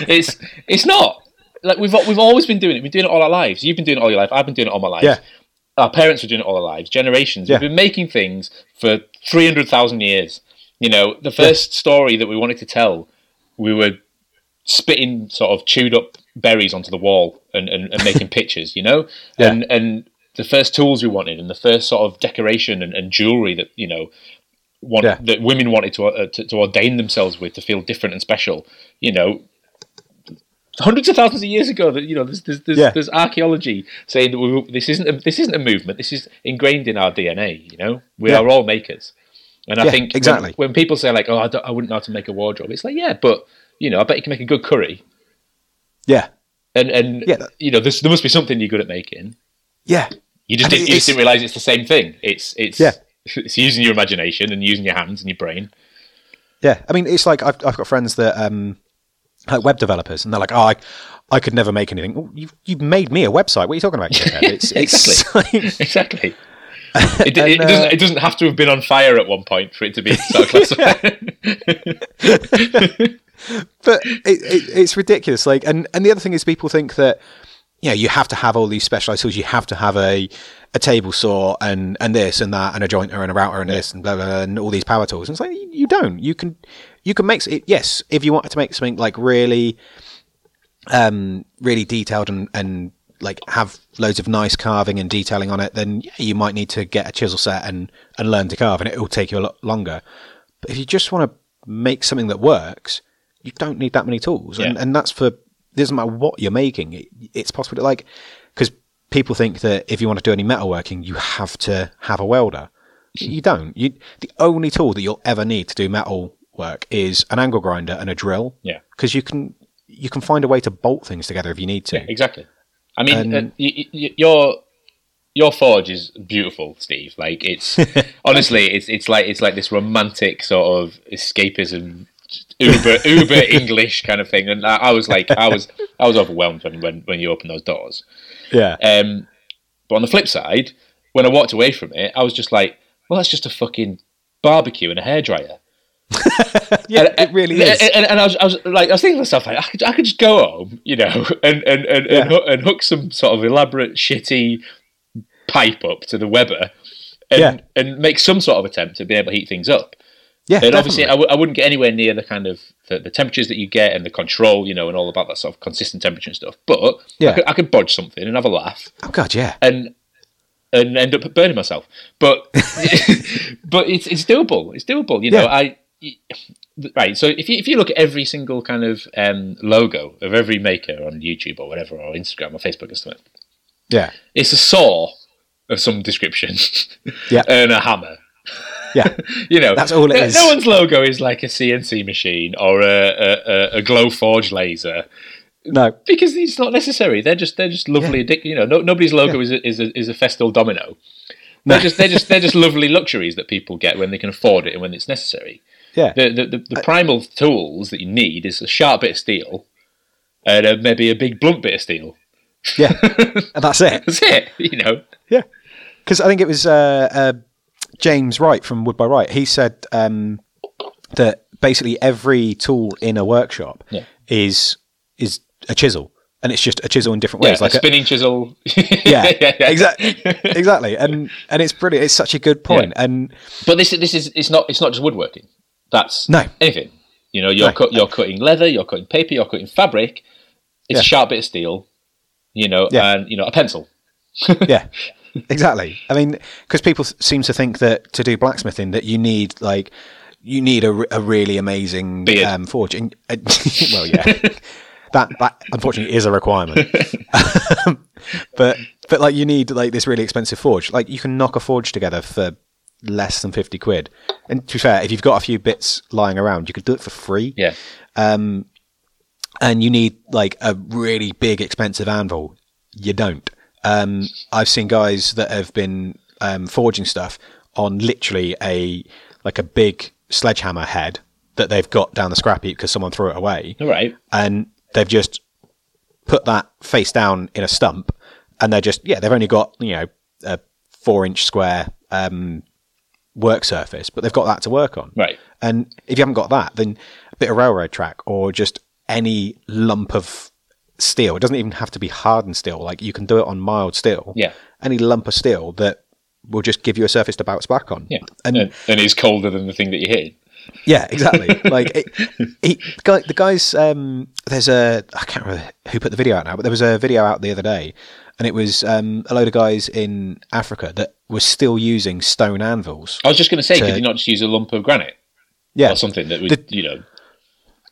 it's it's not like we've we've always been doing it. We've been doing it all our lives. You've been doing it all your life. I've been doing it all my life. Yeah. Our parents were doing it all their lives. Generations. Yeah. We've been making things for three hundred thousand years. You know, the first story that we wanted to tell, we were spitting sort of chewed up berries onto the wall and, and, and making pictures. You know, Yeah. and and the first tools we wanted and the first sort of decoration and, and jewelry that you know want, Yeah. that women wanted to, uh, to to ordain themselves with to feel different and special. You know, hundreds of thousands of years ago that you know there's there's, there's, Yeah. there's archaeology saying that we, this isn't a, this isn't a movement. This is ingrained in our DNA. You know, we Yeah. are all makers. And I think exactly. when, people say like, "Oh, I, don't, I wouldn't know how to make a wardrobe," it's like, yeah, but you know, I bet you can make a good curry. Yeah. And and Yeah, that- you know, there must be something you're good at making. Yeah. You just didn't, you just didn't realize it's the same thing. It's it's Yeah. It's using your imagination and using your hands and your brain. Yeah, I mean, it's like I've, I've got friends that um, like web developers, and they're like, "Oh, I, I could never make anything." You've you've made me a website. What are you talking about? It's, it's like- exactly. It, it, And, doesn't, uh, it doesn't have to have been on fire at one point for it to be so classified. but it, it, it's ridiculous. Like, and and the other thing is, people think that you know you have to have all these specialized tools. You have to have a a table saw and and this and that and a jointer and a router and this and blah blah, blah and all these power tools. And it's like you don't. You can you can make it. Yes, if you wanted to make something like really, um, really detailed and and like have loads of nice carving and detailing on it, then yeah, you might need to get a chisel set and and learn to carve, and it will take you a lot longer. But if you just want to make something that works, you don't need that many tools, and Yeah. and that's for it doesn't matter what you're making. It, it's possible to like people think that if you want to do any metalworking, you have to have a welder. You don't. You the only tool that you'll ever need to do metal work is an angle grinder and a drill. Yeah. because you can you can find a way to bolt things together if you need to. Yeah, exactly. I mean, uh, y- y- your your forge is beautiful, Steve. Like it's honestly, it's it's like it's like this romantic sort of escapism, uber uber English kind of thing. And I, I was like, I was I was overwhelmed when when, when you opened those doors. Yeah, Um, but on the flip side, when I walked away from it, I was just like, well, that's just a fucking barbecue and a hairdryer. yeah, And- it really and, is. And, and I, was, I was like, I was thinking to myself, like, I could, I could just go home, you know, and and and, Yeah. and, hook, and hook some sort of elaborate, shitty pipe up to the Weber, and Yeah. and make some sort of attempt to be able to heat things up. Yeah, and obviously, I w- I wouldn't get anywhere near the kind of the, the temperatures that you get and the control, you know, and all about that sort of consistent temperature and stuff. But Yeah. I, could, I could bodge something and have a laugh oh god, yeah, and and end up burning myself. But but it's it's doable. It's doable. You know, Yeah. I right. So if you if you look at every single kind of um, logo of every maker on YouTube or whatever or Instagram or Facebook or something, yeah, it's a saw of some description Yeah. and a hammer. Yeah, You know, That's all it no, is. No one's logo is like a CNC machine or a, a, a, a Glowforge laser no, because it's not necessary. They're just they're just lovely. addic- You know, no, nobody's logo is a, is a, is a Festool domino. They're just they're just they're just lovely luxuries that people get when they can afford it and when it's necessary. yeah, The the, the, the primal tools that you need is a sharp bit of steel and uh maybe a big blunt bit of steel. yeah, and that's it. That's it. You know. Yeah, because I think it was uh, uh, James Wright from Wood by Wright. He said um, that basically every tool in a workshop Yeah. is is a chisel, and it's just a chisel in different ways. a like a- spinning chisel. yeah, exactly, exactly, and and it's brilliant. It's such a good point. Yeah. And But this this is it's not it's not just woodworking. That's No. anything. You know, you're No. cut, you're cutting leather, you're cutting paper, you're cutting fabric. It's Yeah. a sharp bit of steel. You know, Yeah. and you know a pencil. yeah, exactly. I mean, because people seem to think that to do blacksmithing that you need like you need a, a really amazing um, forge. And, uh, well, yeah, that that unfortunately is a requirement. Um, but but like you need like this really expensive forge. Like you can knock a forge together for less than fifty quid. And to be fair, if you've got a few bits lying around, you could do it for free. Yeah. Um, and you need like a really big expensive anvil you don't um, i've seen guys that have been um, forging stuff on literally a like a big sledgehammer head that they've got down the scrap heap because someone threw it away All right. and they've just put that face down in a stump and they're just yeah they've only got you know a four inch square um, work surface but they've got that to work on Right. and if you haven't got that, then a bit of railroad track or just any lump of steel. It doesn't even have to be hardened steel. Like you can do it on mild steel. Yeah. Any lump of steel that will just give you a surface to bounce back on. Yeah. And And, and it's colder than the thing that you hit. yeah, exactly. like it, he, the guy, the guys. Um, there's a I can't remember who put the video out now, but there was a video out the other day, and it was um, a load of guys in Africa that were still using stone anvils. I was just going to say, To- could you not just use a lump of granite Yeah, or something that would, The- you know,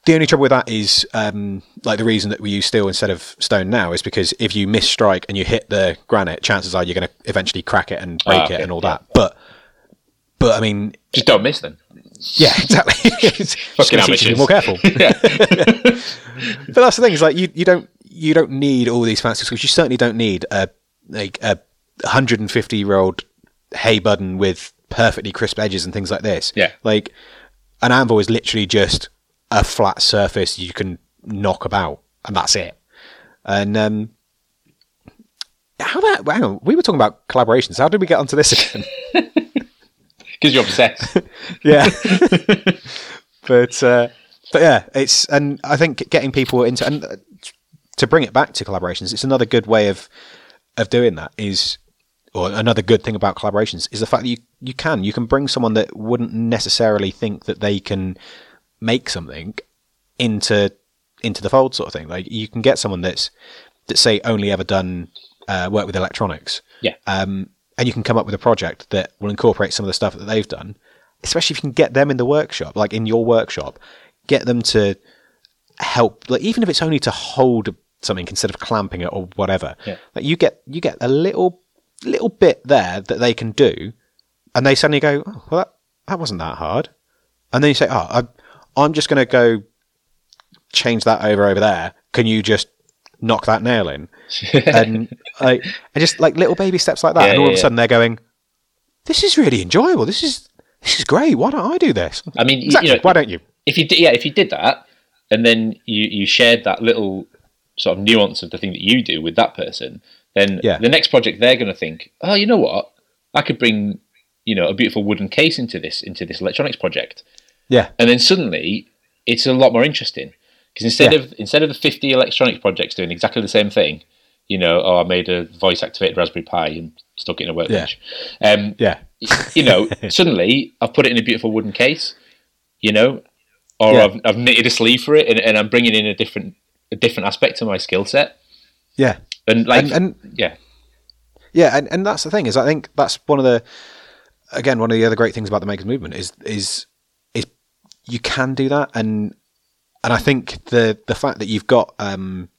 The only trouble with that is, um, like the reason that we use steel instead of stone now is because if you miss strike and you hit the granite, chances are you're going to eventually crack it and break Ah, it and all yeah. that. But, but I mean, just don't miss them. yeah, exactly. Fucking gonna teach you to be more careful. but that's the thing is like you, you don't you don't need all these fancy tools. You certainly don't need a like a 150 year old Hay-Budden with perfectly crisp edges and things like this. Yeah. like an anvil is literally just a flat surface you can knock about, and that's it. And um, how that? Wow, we were talking about collaborations. How did we get onto this again? Because you're obsessed. yeah, but uh, but yeah, it's and I think getting people into and uh, to bring it back to collaborations, it's another good way of of doing that is or another good thing about collaborations is the fact that you you can you can bring someone that wouldn't necessarily think that they can make something into into the fold sort of thing. Like you can get someone that's that say only ever done uh, work with electronics, Yeah. um, and you can come up with a project that will incorporate some of the stuff that they've done. Especially if you can get them in the workshop, like in your workshop, get them to help. Like even if it's only to hold something instead of clamping it or whatever. Yeah. Like you get you get a little little bit there that they can do, and they suddenly go, oh, well, that, that wasn't that hard. And then you say, oh, I, I'm just going to go change that over over there. Can you just knock that nail in? and like, and just like little baby steps like that, Yeah, and all yeah, of a yeah. sudden they're going, this is really enjoyable. This is this is great. Why don't I do this? I mean, Exactly. you know, Why don't you? if you did, yeah, if you did that, and then you you shared that little sort of nuance of the thing that you do with that person, then Yeah. the next project they're going to think, oh, you know what, I could bring you know a beautiful wooden case into this into this electronics project, Yeah. and then suddenly it's a lot more interesting because instead Yeah. of instead of the fifty electronics projects doing exactly the same thing, you know, oh, I made a voice activated Raspberry Pi and stuck it in a workbench. Um, Yeah. you know, suddenly I've put it in a beautiful wooden case. you know, or Yeah. I've, I've knitted a sleeve for it, and, and I'm bringing in a different a different aspect to my skill set. Yeah, And like, and, and yeah, Yeah, and, and that's the thing is I think that's one of the again one of the other great things about the makers movement is is you can do that and and I think the the fact that you've got um,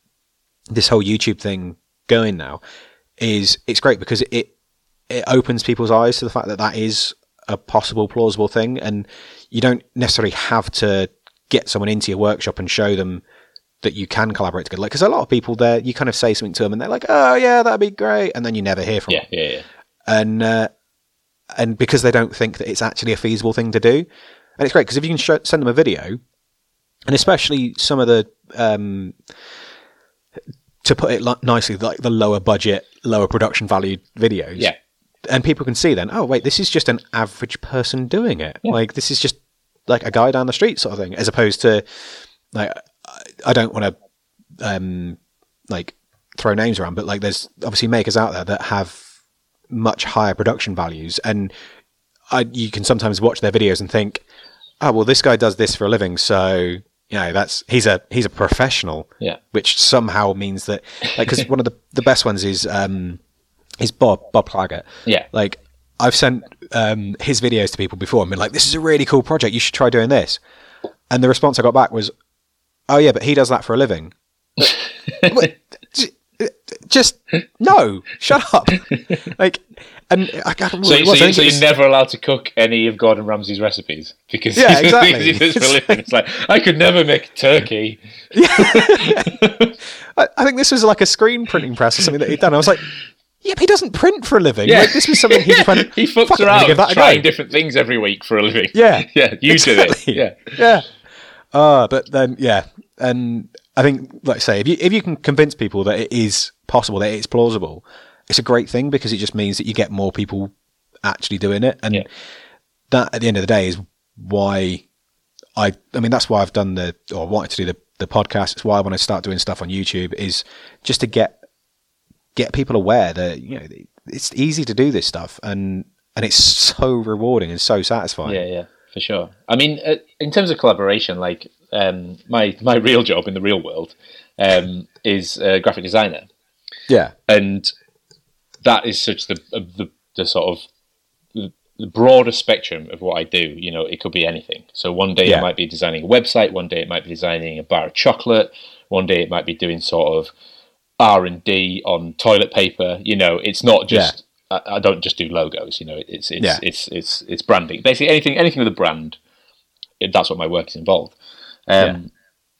this whole YouTube thing going now is it's great because it it opens people's eyes to the fact that that is a possible plausible thing and you don't necessarily have to get someone into your workshop and show them that you can collaborate together. Like, because a lot of people there, you kind of say something to them and they're like, "Oh yeah, that'd be great," and then you never hear from yeah, them. yeah, yeah. And uh, and because they don't think that it's actually a feasible thing to do, and it's great because if you can show, send them a video, and especially some of the um, to put it li- nicely, like the lower budget, lower production value videos, Yeah. and people can see then, oh wait, this is just an average person doing it. Like this is just like a guy down the street sort of thing, as opposed to like I- I don't want to um like throw names around, but like there's obviously makers out there that have much higher production values, and I you can sometimes watch their videos and think, oh well, this guy does this for a living, so you know that's he's a he's a professional Yeah. which somehow means that like because one of the the best ones is um is Bob Bob Clagett. Yeah. Like I've sent um his videos to people before and been like, this is a really cool project. You should try doing this. And the response I got back was, oh yeah, but he does that for a living. Just no, shut up. like, and I, I, So, it so, I think so you're was- never allowed to cook any of Gordon Ramsay's recipes because Yeah, he exactly. does it for a living. It's like I could never make turkey. I, I think this was like a screen printing press or something that he'd done. I was like, yeah, but he doesn't print for a living. Yeah. Like, this was something he went. he fucks "Fuck it, I'm gonna around that trying different things every week for a living. Yeah. yeah, you Exactly. did it. Yeah, yeah. Uh, but then, yeah, and I think, like I say, if you if you can convince people that it is possible, that it's plausible, it's a great thing because it just means that you get more people actually doing it, and Yeah. that at the end of the day is why I. I mean, that's why I've done the or wanted to do the the podcast. It's why I want to start doing stuff on YouTube is just to get get people aware that you know it's easy to do this stuff and and it's so rewarding and so satisfying. yeah, yeah, for sure. I mean, uh, in terms of collaboration, like um, my my real job in the real world um, is a graphic designer. yeah, and that is such the uh, the, the sort of the, the broader spectrum of what I do. You know, it could be anything. So one day Yeah. I might be designing a website, one day it might be designing a bar of chocolate, one day it might be doing sort of R and D on toilet paper. You know, it's not just. I, I don't just do logos. You know, it's it's Yeah. it's it's it's branding. Basically, anything anything with a brand. That's what my work is involved. Um, Yeah.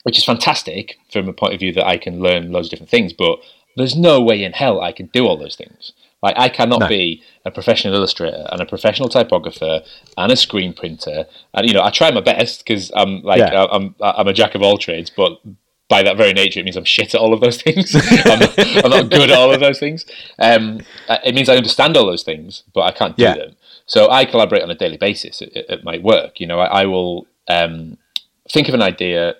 Which is fantastic from a point of view that I can learn loads of different things, but there's no way in hell I can do all those things. Like I cannot No. be a professional illustrator and a professional typographer and a screen printer. And you know, I try my best because I'm like Yeah. I'm I'm a jack of all trades, but by that very nature, it means I'm shit at all of those things. I'm, not, I'm not good at all of those things. Um, uh, it means I understand all those things, but I can't do Yeah. them. So I collaborate on a daily basis at, at my work. You know, I, I will um, think of an idea,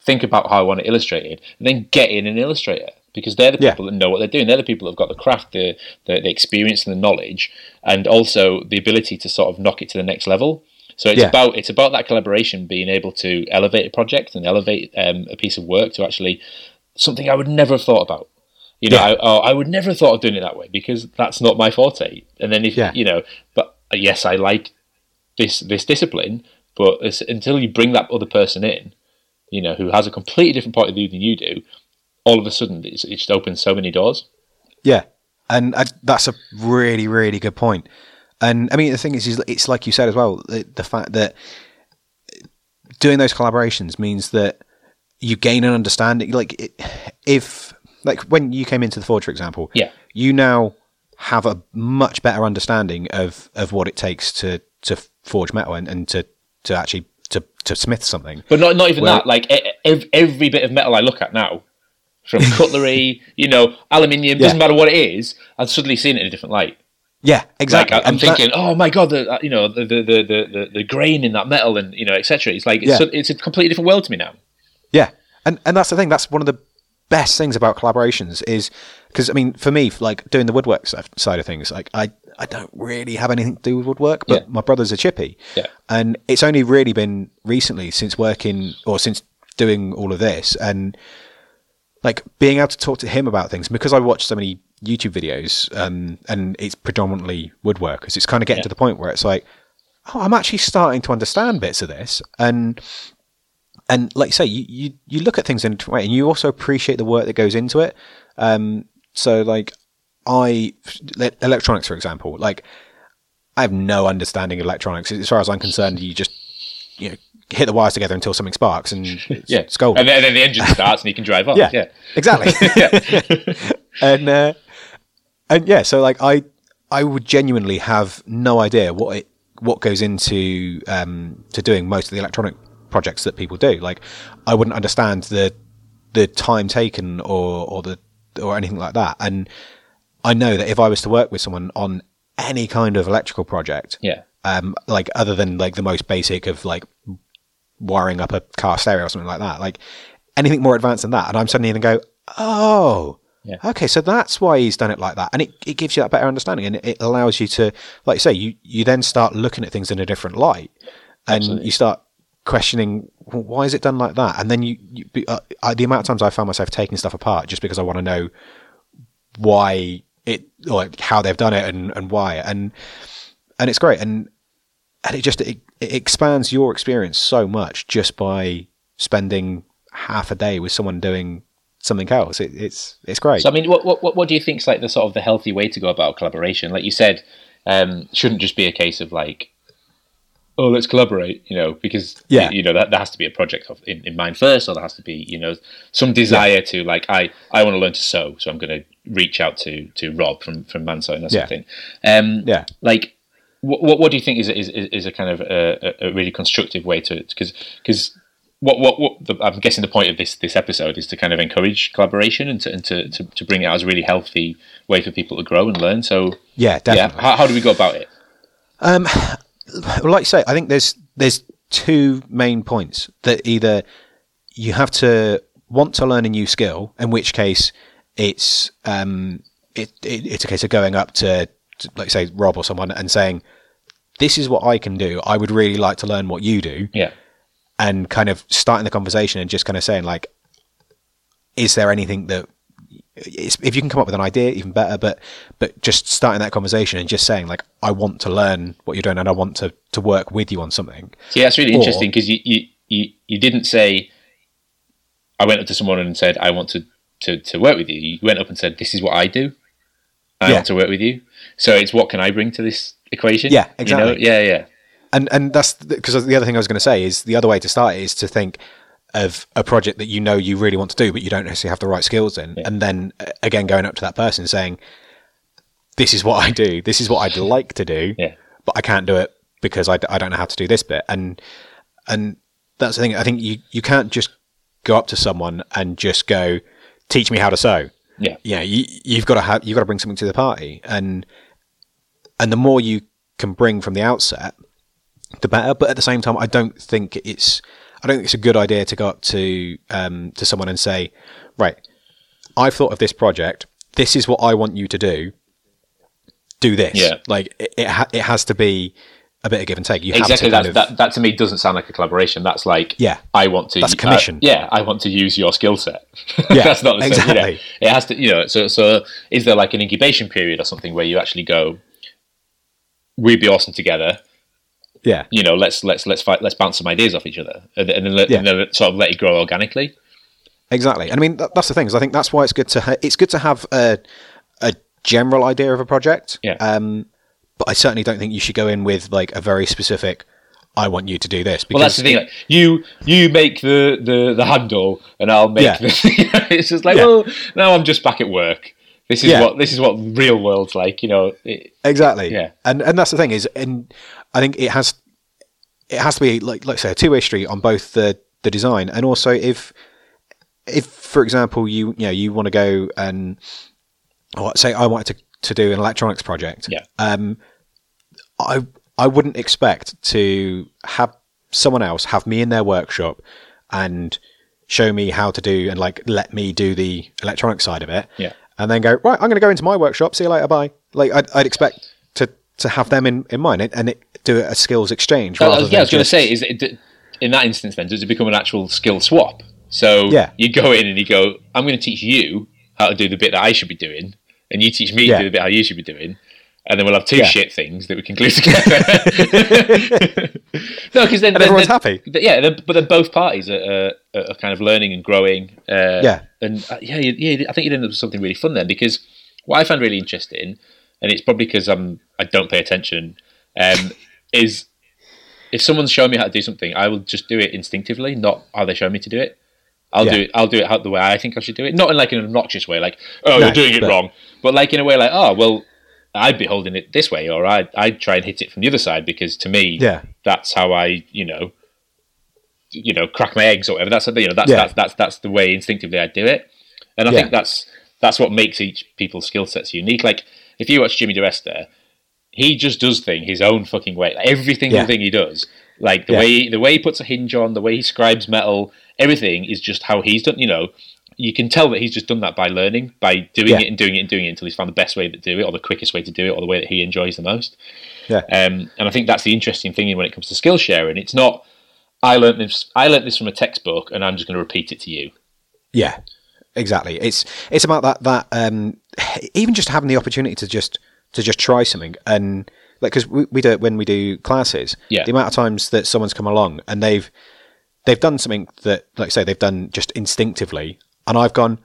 think about how I want it illustrated, and then get in an illustrator because they're the Yeah. people that know what they're doing. They're the people that have got the craft, the, the the experience, and the knowledge, and also the ability to sort of knock it to the next level. So it's Yeah. about it's about that collaboration, being able to elevate a project and elevate um, a piece of work to actually something I would never have thought about. You know, Yeah. I, I would never have thought of doing it that way because that's not my forte. And then if Yeah. you know, but yes, I like this this discipline, but it's, until you bring that other person in, you know, who has a completely different point of view than you do, all of a sudden it's, it just opens so many doors. Yeah, and I, that's a really, really good point. And I mean, the thing is, is it's like you said as well. The, the fact that doing those collaborations means that you gain an understanding. Like, it, if like when you came into the Forge, for example, Yeah. you now have a much better understanding of of what it takes to to forge metal and, and to to actually to to smith something. But not not even that. Like e- ev- every bit of metal I look at now, from cutlery, you know, aluminium, doesn't matter what it is, I've suddenly seen it in a different light. Yeah, exactly. Like I, am And that- thinking, oh my god, the uh, you know the the, the, the, the grain in that metal and you know etc. It's like it's, Yeah. a, it's a completely different world to me now. Yeah, and and that's the thing. That's one of the best things about collaborations is because I mean, for me, like doing the woodwork side side of things, like I I don't really have anything to do with woodwork, but Yeah. my brother's a chippy. Yeah. And it's only really been recently since working or since doing all of this and like being able to talk to him about things because I watch so many YouTube videos um, and it's predominantly woodworkers. It's kind of getting Yeah. to the point where it's like, oh, I'm actually starting to understand bits of this. And and like you say, you, you, you look at things in a different way and you also appreciate the work that goes into it. Um, so like I, electronics, for example, like I have no understanding of electronics. As far as I'm concerned, you just, you know, hit the wires together until something sparks and it's, Yeah. it's golden. And then, and then the engine starts and you can drive off. yeah, Yeah. exactly. yeah. and uh, and yeah, so like I I would genuinely have no idea what it what goes into um, to doing most of the electronic projects that people do. Like I wouldn't understand the the time taken or or the or anything like that. And I know that if I was to work with someone on any kind of electrical project, Yeah. um, like other than like the most basic of like wiring up a car stereo or something like that, like anything more advanced than that, and I'm suddenly going to go, oh, Yeah. okay, so that's why he's done it like that, and it, it gives you that better understanding, and it allows you to, like you say, you you then start looking at things in a different light, and Absolutely. you start questioning "Well, why is it done like that, and then you, you uh, I, the amount of times I found myself taking stuff apart just because I want to know why it like how they've done it and, and why and and it's great and and it just it, it expands your experience so much just by spending half a day with someone doing something else it, it's it's great So I mean, what, what what do you think is like the sort of the healthy way to go about collaboration? Like you said, um, shouldn't just be a case of like, oh, let's collaborate, you know, because Yeah. you know that there has to be a project of, in, in mind first, or there has to be you know some desire to like I I want to learn to sew, so I'm going to reach out to to Rob from from Mansewing or Yeah. something. Um, yeah like what, what do you think is is is a kind of a, a- a really constructive way to because because what what what the, I'm guessing the point of this this episode is to kind of encourage collaboration and to and to, to, to bring it out as a really healthy way for people to grow and learn. So yeah yeah, how, how do we go about it? Um, well, like you say, I think there's there's two main points that either you have to want to learn a new skill, in which case it's um it, it it's a case of going up to like say Rob or someone and saying, "This is what I can do. I would really like to learn what you do," Yeah, and kind of starting the conversation and just kind of saying like, "Is there anything that?" If you can come up with an idea, even better. But but just starting that conversation and just saying like, I want to learn what you're doing and I want to to work with you on something. see, that's really Or- interesting because you, you you you didn't say. I went up to someone and said, "I want to to to work with you." You went up and said, "This is what I do. I Yeah. want to work with you." So it's what can I bring to this equation? Yeah, You know? exactly. Yeah, yeah. And and that's because the other thing I was going to say is the other way to start is to think of a project that you know you really want to do, but you don't necessarily have the right skills in, and then again going up to that person saying, "This is what I do. This is what I'd like to do, Yeah. but I can't do it because I, I don't know how to do this bit." And and that's the thing. I think you you can't just go up to someone and just go, "Teach me how to sew." Yeah. yeah, you, you've got to have you've got to bring something to the party, and and the more you can bring from the outset, the better. But at the same time, I don't think it's I don't think it's a good idea to go up to um, to someone and say, right, I've thought of this project. This is what I want you to do. Do this. Yeah. Like it it, ha- it has to be a bit of give and take. You exactly have to that, of, that that to me doesn't sound like a collaboration that's like Yeah. i want to That's uh, commission. yeah i want to use your skill set Yeah, that's not the same you know. exactly. it has to you know so so is there like an incubation period or something where you actually go we'd be awesome together yeah. you know let's let's let's fight let's bounce some ideas off each other and, and then, let, Yeah. and then sort of let it grow organically Exactly. And I mean, that, that's the thing. Is I think that's why it's good to ha- it's good to have a a general idea of a project. Yeah. Um, but I certainly don't think you should go in with like a very specific. I want you to do this. Because well that's the thing like, you you make the, the the handle and i'll make Yeah. the it's just like Yeah. well now i'm just back at work this is Yeah. what this is what real world's like you know it, Exactly. Yeah. And and that's the thing is, and I think it has it has to be like like say a two way street on both the the design and also if if for example you you know you want to go and or say I wanted to to do an electronics project. Yeah. Um, I I wouldn't expect to have someone else have me in their workshop and show me how to do and like let me do the electronic side of it Yeah. And then go right i'm going to go into my workshop see you later bye like i'd, I'd expect to to have them in, in mind and it, do a skills exchange. Uh, yeah, I was going to say, is it, in that instance, then does it become an actual skill swap? So Yeah. you go in and you go, I'm going to teach you how to do the bit that I should be doing, and you teach me Yeah. to do the bit how you should be doing, and then we'll have two Yeah. shit things that we can glue together. no, because then, And then- everyone's then- happy. th- Yeah, then, but then both parties are, are, are kind of learning and growing. Uh, Yeah. and uh, yeah, yeah, I think you'd end up with something really fun then because what I find really interesting, and it's probably because I'm I don't pay attention, um, is if someone's showing me how to do something, I will just do it instinctively, not how they show me to do it. I'll Yeah. do it. I'll do it how, the way I think I should do it, not in like an obnoxious way, like oh No, you're doing it but- wrong, but like in a way like oh well, I'd be holding it this way, or I'd I'd try and hit it from the other side because to me, Yeah. that's how I you know, you know, crack my eggs or whatever. That's you know that's Yeah. that's that's that's the way instinctively I do it, and I Yeah. think that's that's what makes each people's skill sets unique. Like if you watch Jimmy DiResta, he just does thing his own fucking way. Like every single Yeah. thing he does, like the way the way he puts a hinge on, the way he scribes metal, everything is just how he's done. You know, you can tell that he's just done that by learning, by doing Yeah. it and doing it and doing it until he's found the best way to do it, or the quickest way to do it, or the way that he enjoys the most. Yeah. Um, and I think that's the interesting thing when it comes to skill sharing. It's not I learned this. I learned this from a textbook, and I'm just going to repeat it to you. Yeah, exactly. It's it's about that that um, even just having the opportunity to just to just try something and like because we, we do it when we do classes. Yeah. The amount of times that someone's come along and they've they've done something that like I say they've done just instinctively, and I've gone.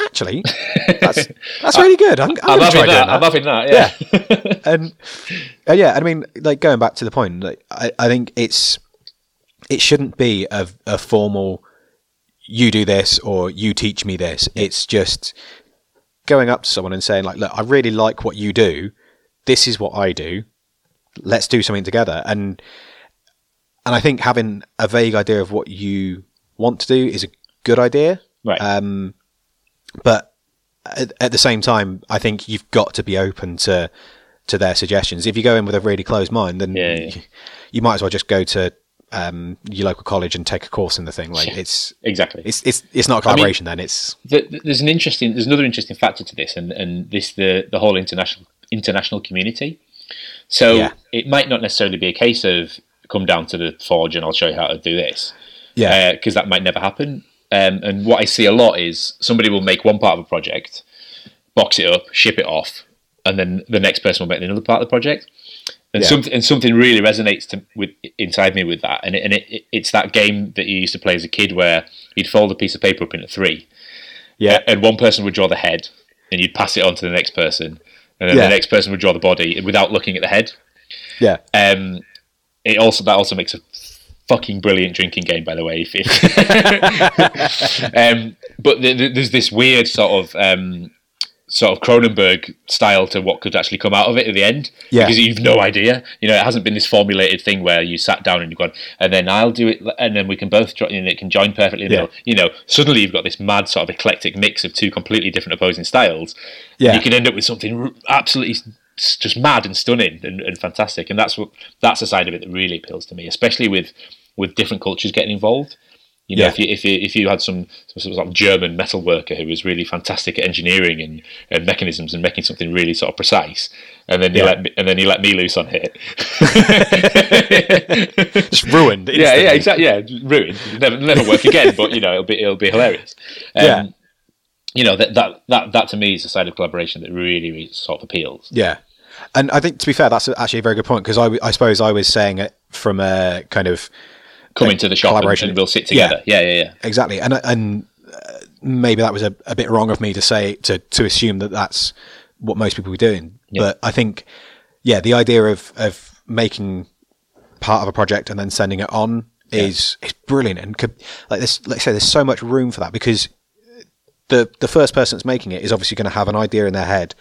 Actually, that's that's really good. I'm, I'm, I'm going to try having doing that. I'm that. having that. Yeah. and uh, yeah, I mean, like going back to the point, like, I, I think it's it shouldn't be a, a formal you do this or you teach me this. It's just going up to someone and saying like, look, I really like what you do. This is what I do. Let's do something together. And and I think having a vague idea of what you want to do is a good idea. Right. Um, but at, at the same time, I think you've got to be open to to their suggestions. If you go in with a really closed mind, then Yeah, yeah. You, you might as well just go to um, your local college and take a course in the thing. Like it's exactly. it's it's it's not a collaboration. then it's the, the- there's an interesting there's another interesting factor to this and and this the the whole international international community so Yeah. it might not necessarily be a case of come down to the forge and i'll show you how to do this yeah because that might never happen um, and what i see a lot is somebody will make one part of a project box it up ship it off and then the next person will make another part of the project and Yeah. something and something really resonates to, with inside me with that and it, and it, it, it's that game that you used to play as a kid where you'd fold a piece of paper up into three yeah and one person would draw the head, and you'd pass it on to the next person, and then Yeah. the next person would draw the body without looking at the head. yeah Um, it also that also makes a fucking brilliant drinking game, by the way. Um, but th- th- there's this weird sort of um, sort of Cronenberg style to what could actually come out of it at the end, Yeah. because you've no idea. You know, it hasn't been this formulated thing where you sat down and you've gone, and then I'll do it, and then we can both, join, and it can join perfectly. Yeah. middle. You know, suddenly you've got this mad sort of eclectic mix of two completely different opposing styles. Yeah. you can end up with something absolutely just mad and stunning and, and fantastic. And that's what that's the side of it that really appeals to me, especially with with different cultures getting involved. You know, Yeah. if you if you if you had some, some sort of German metal worker who was really fantastic at engineering and, and mechanisms and making something really sort of precise, and then you Yeah. let me, and then you let me loose on it. just ruined. yeah, yeah, exactly. Yeah, ruined. Never, never work again. But you know, it'll be it'll be hilarious. Um, Yeah. You know that that that that to me is the side of collaboration that really, really sort of appeals. Yeah, and I think to be fair, that's actually a very good point because I suppose I was saying it from a kind of Come Like into the shop collaboration. and we'll sit together. Yeah, yeah, yeah. exactly, and and uh, maybe that was a, a bit wrong of me to say to to assume that that's what most people were doing. Yeah. But I think, yeah, the idea of of making part of a project and then sending it on is is brilliant and could like this. Like I say, there's so much room for that because the the first person that's making it is obviously going to have an idea in their head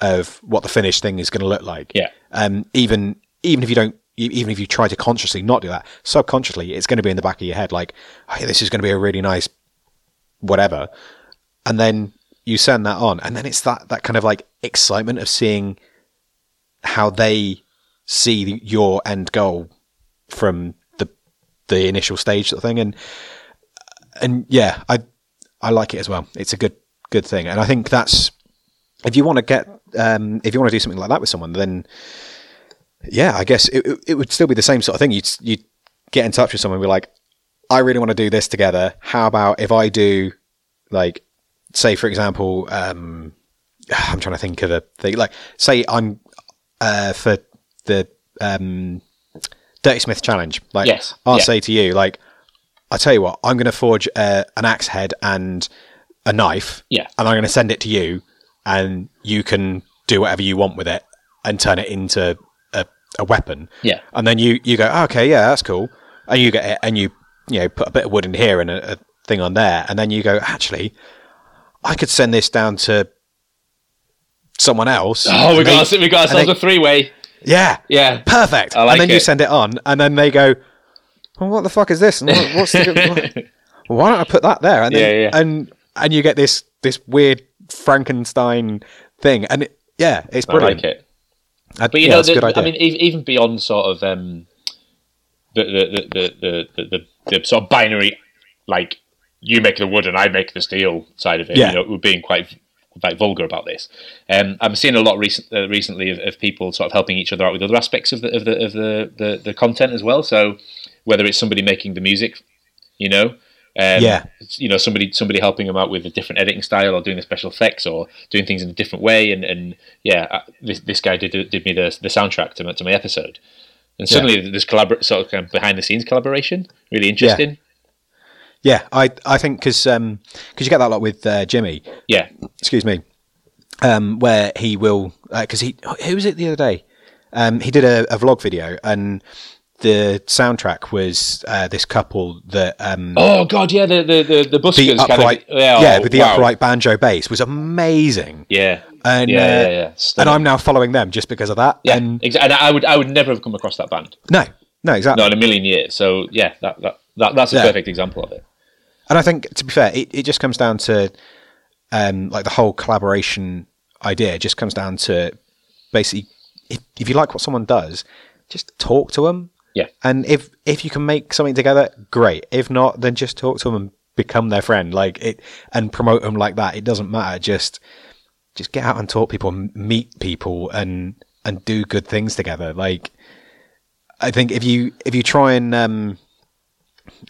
of what the finished thing is going to look like. Yeah. Um. Even even if you don't. Even if you try to consciously not do that, subconsciously it's going to be in the back of your head, like, "Hey, this is going to be a really nice whatever," and then you send that on, and then it's that that kind of like excitement of seeing how they see the, your end goal from the the initial stage sort of thing, and and yeah, I I like it as well. It's a good good thing, and I think that's if you want to get um, if you want to do something like that with someone, then yeah, I guess it, it, would still be the same sort of thing. You'd you get in touch with someone and be like, I really want to do this together. How about if I do like, say for example, um, I'm trying to think of a thing like, say I'm uh, for the um, Dirty Smith challenge. Like, Yes, I'll yeah. say to you, like, I tell you what, I'm going to forge uh, an axe head and a knife, Yeah. and I'm going to send it to you, and you can do whatever you want with it and turn it into a, a weapon. Yeah. And then you, you go, "Oh, okay, yeah, that's cool. And you get it, and you, you know, put a bit of wood in here and a, a thing on there. And then you go, actually, I could send this down to someone else. Oh, we got they- we got ourselves they- a three way. Yeah. Yeah. Perfect. I like and then you send it on, and then they go, well, what the fuck is this? And what, what's the, what- why don't I put that there? And then, Yeah, yeah. and and you get this this weird Frankenstein thing, and it, yeah, it's brilliant. I like it. I, but you yeah, know, the, I mean, even beyond sort of um, the, the, the, the, the, the, sort of binary, like you make the wood and I make the steel side of it. Yeah. You know, we're being quite like vulgar about this. Um, I'm seeing a lot recent, uh, recently of, of, people sort of helping each other out with other aspects of the of the of the, the, the content as well. So whether it's somebody making the music, you know, um, Yeah. you know somebody somebody helping him out with a different editing style or doing the special effects or doing things in a different way. And, and yeah uh, this, this guy did did me the, the soundtrack to my, to my episode. And suddenly there's collabor- sort of, kind of behind the scenes collaboration. Really interesting. Yeah, I I think because um, cause you get that a lot with uh, Jimmy. yeah. Excuse me, um, where he will because he who was it the other day? Um, he did a, a vlog video and the soundtrack was uh, this couple that um, oh god yeah the the the, the buskers the kind upright of yeah, yeah oh, with the wow. upright banjo bass was amazing yeah and yeah, uh, yeah, yeah. and I'm now following them just because of that yeah and exa- and I would I would never have come across that band no no exactly not in a million years so yeah that, that, that that's a Yeah. perfect example of it And I think, to be fair, it, it just comes down to um, like the whole collaboration idea. Just comes down to basically, if, if you like what someone does, just talk to them. Yeah. And if if you can make something together, great. If not, then just talk to them and become their friend. Like it and promote them like that. It doesn't matter. Just just get out and talk to people, meet people, and and do good things together. Like I think if you if you try and um,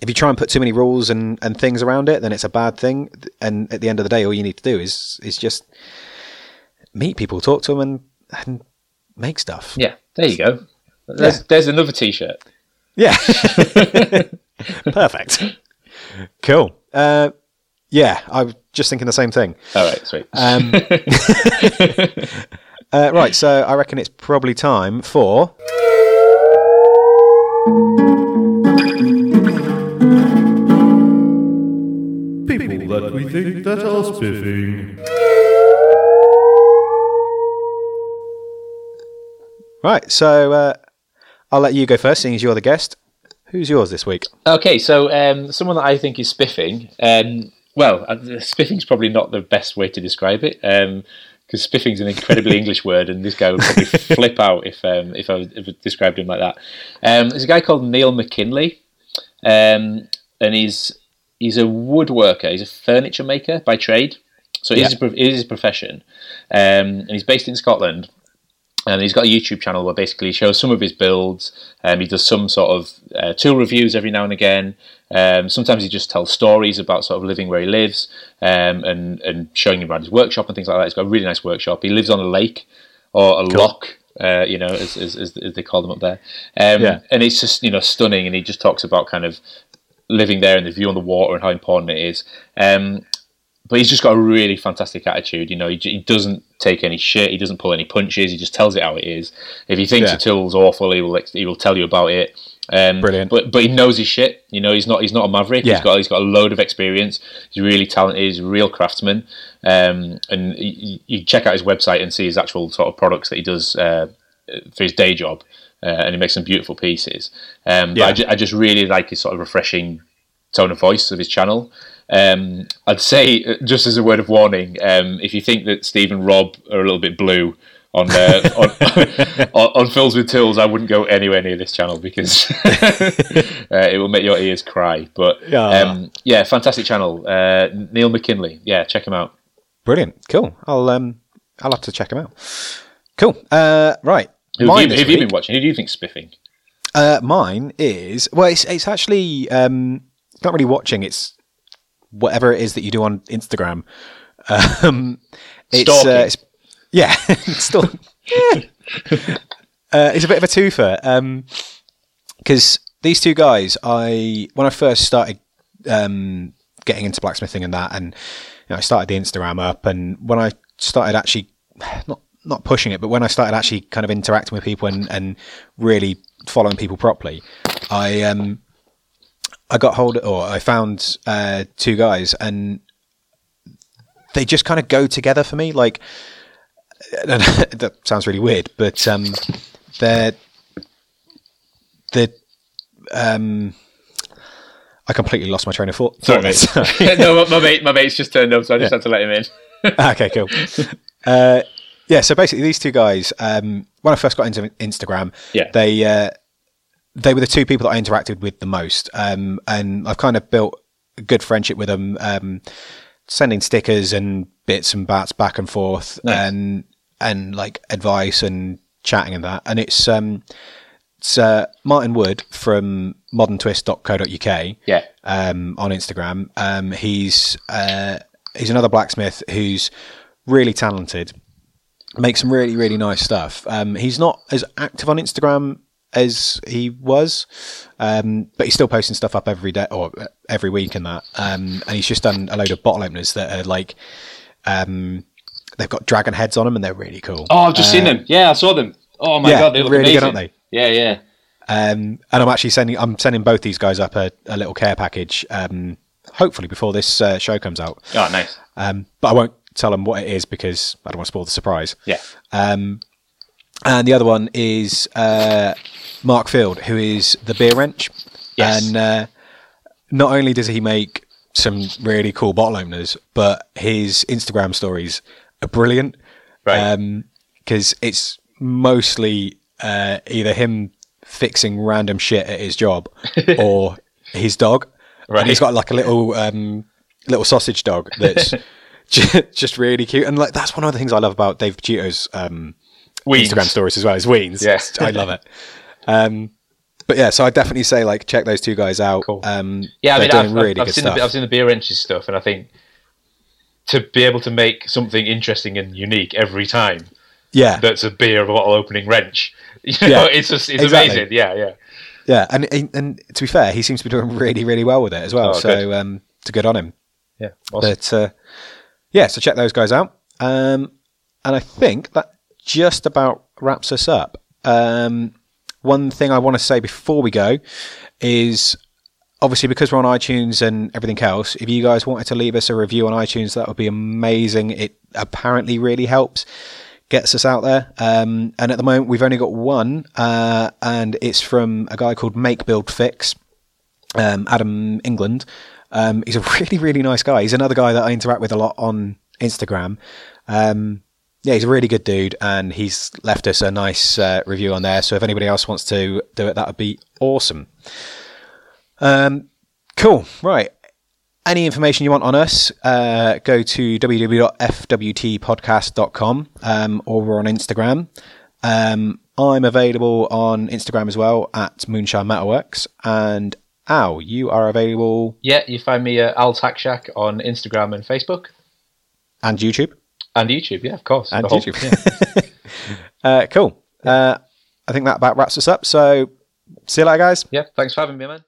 if you try and put too many rules and, and things around it, then it's a bad thing. And at the end of the day, all you need to do is is just meet people, talk to them, and, and make stuff. yeah there you go there's, Yeah. there's another t-shirt Yeah, perfect. Cool. Uh, yeah, I was just thinking the same thing. all right sweet Um, uh, right, so I reckon it's probably time for. People that we think that are spiffing. Right, so uh, I'll let you go first, seeing as you're the guest. Who's yours this week? Okay, so um, someone that I think is spiffing. Um, well, uh, spiffing's probably not the best way to describe it because spiffing's an incredibly English word, and this guy would probably flip out if um, if I if I described him like that. Um, there's a guy called Neil McKinley, um, and he's he's a woodworker. He's a furniture maker by trade, so it is Yeah. his, pro- it is his profession, um, and he's based in Scotland and he's got a YouTube channel where basically he shows some of his builds. Um, he does some sort of uh, tool reviews every now and again. Um, sometimes he just tells stories about sort of living where he lives um, and and showing him around his workshop and things like that. He's got a really nice workshop. He lives on a lake or a lock. Uh, you know, as, as, as, as they call them up there, um, Yeah. and it's just you know stunning. And he just talks about kind of living there and the view on the water and how important it is. Um, but he's just got a really fantastic attitude. You know, he, he doesn't take any shit. He doesn't pull any punches. He just tells it how it is. If he thinks Yeah. a tool's awful, he will he will tell you about it. Um, Brilliant. But but he knows his shit. You know, he's not he's not a maverick. Yeah. He's got he's got a load of experience. He's really talented. He's a real craftsman. Um, and you, you check out his website and see his actual sort of products that he does uh, for his day job. Uh, and he makes some beautiful pieces. Um, Yeah. But I, ju- I just really like his sort of refreshing tone of voice of his channel. Um, I'd say, uh, just as a word of warning, um, if you think that Steve and Rob are a little bit blue on uh, on, on, on Fills with Tools, I wouldn't go anywhere near this channel because uh, it will make your ears cry. But Yeah. um, yeah, fantastic channel. Uh, Neil McKinley. Yeah, check him out. Brilliant. Cool. I'll um I'll have to check him out. Cool. Uh, right. Who have, you, have you been watching? Who do you think's spiffing? Uh, mine is well. It's it's actually um, it's not really watching. It's whatever it is that you do on Instagram. Um, it's, uh, it's yeah, it's still uh, it's a bit of a twofer because these two guys, I when I first started um, getting into blacksmithing and that, and you know, I started the Instagram up, and when I started actually not not pushing it, but when I started actually kind of interacting with people and, and really following people properly, I um I got hold of, or I found uh, two guys, and they just kind of go together for me. Like that sounds really weird, but um, they're the um. I completely lost my train of thought. Sorry, mate. Sorry. no, my, my mate, my mate's just turned up, so I just had to let him in. okay, cool. Uh, yeah, so basically, these two guys, um, when I first got into Instagram, Yeah. they uh, they were the two people that I interacted with the most, um, and I've kind of built a good friendship with them, um, sending stickers and bits and bats back and forth, Nice. and and like advice and chatting and that, and it's um, it's uh, Martin Wood from moderntwist.co.uk Yeah. um, on Instagram. Um, he's uh, he's another blacksmith who's really talented, makes some really really nice stuff. Um, he's not as active on Instagram as he was, um, but he's still posting stuff up every day or uh, every week and that. Um, and he's just done a load of bottle openers that are like. Um, they've got dragon heads on them and they're really cool. Oh, I've just seen them. Yeah, I saw them. Oh my yeah, god, they look really good, amazing. aren't they? Yeah, yeah. Um, and I'm actually sending I'm sending both these guys up a, a little care package, um, hopefully before this uh, show comes out. Oh, nice. Um, but I won't tell them what it is because I don't want to spoil the surprise. Yeah. Um, and the other one is uh, Mark Field, who is the beer wrench. Yes. And uh, not only does he make some really cool bottle openers, but his Instagram stories are brilliant. Right. Because it's mostly uh, either him fixing random shit at his job or his dog. Right. And he's got like a little um, little sausage dog that's ju- just really cute. And like that's one of the things I love about Dave Picciuto's um, Weens. Instagram stories as well as Weens. Yeah. I love it. Um, but yeah, so I definitely say like check those two guys out. Cool. Um, Yeah, I they're mean, doing I've, really I've, seen stuff. the, I've seen the beer wrenches stuff, and I think to be able to make something interesting and unique every time yeah, that's a beer bottle opening wrench, you know, Yeah, it's just it's exactly. amazing. Yeah, yeah. yeah, and, and to be fair, he seems to be doing really really well with it as well. Oh, so um, it's good on him. Yeah, awesome. But uh, yeah, so check those guys out. Um, and I think that just about wraps us up. Um, one thing I want to say before we go is obviously because we're on iTunes and everything else, if you guys wanted to leave us a review on iTunes, that would be amazing. It apparently really helps. Gets us out there, um, and at the moment we've only got one, uh, and it's from a guy called Make Build Fix um, Adam England. Um, he's a really, really nice guy. He's another guy that I interact with a lot on Instagram. Um, yeah, he's a really good dude, and he's left us a nice uh, review on there. So if anybody else wants to do it, that would be awesome. Um, cool. Right. Any information you want on us, uh, go to www.fwtpodcast.com um, or we're on Instagram. Um, I'm available on Instagram as well at Moonshine Metalworks. And Al, you are available yeah, you find me at Al Tack Shack on Instagram and Facebook and YouTube. And YouTube. Yeah, of course. And The whole- YouTube. uh, cool. Uh, I think that about wraps us up. So see you later, guys. yeah, thanks for having me, man.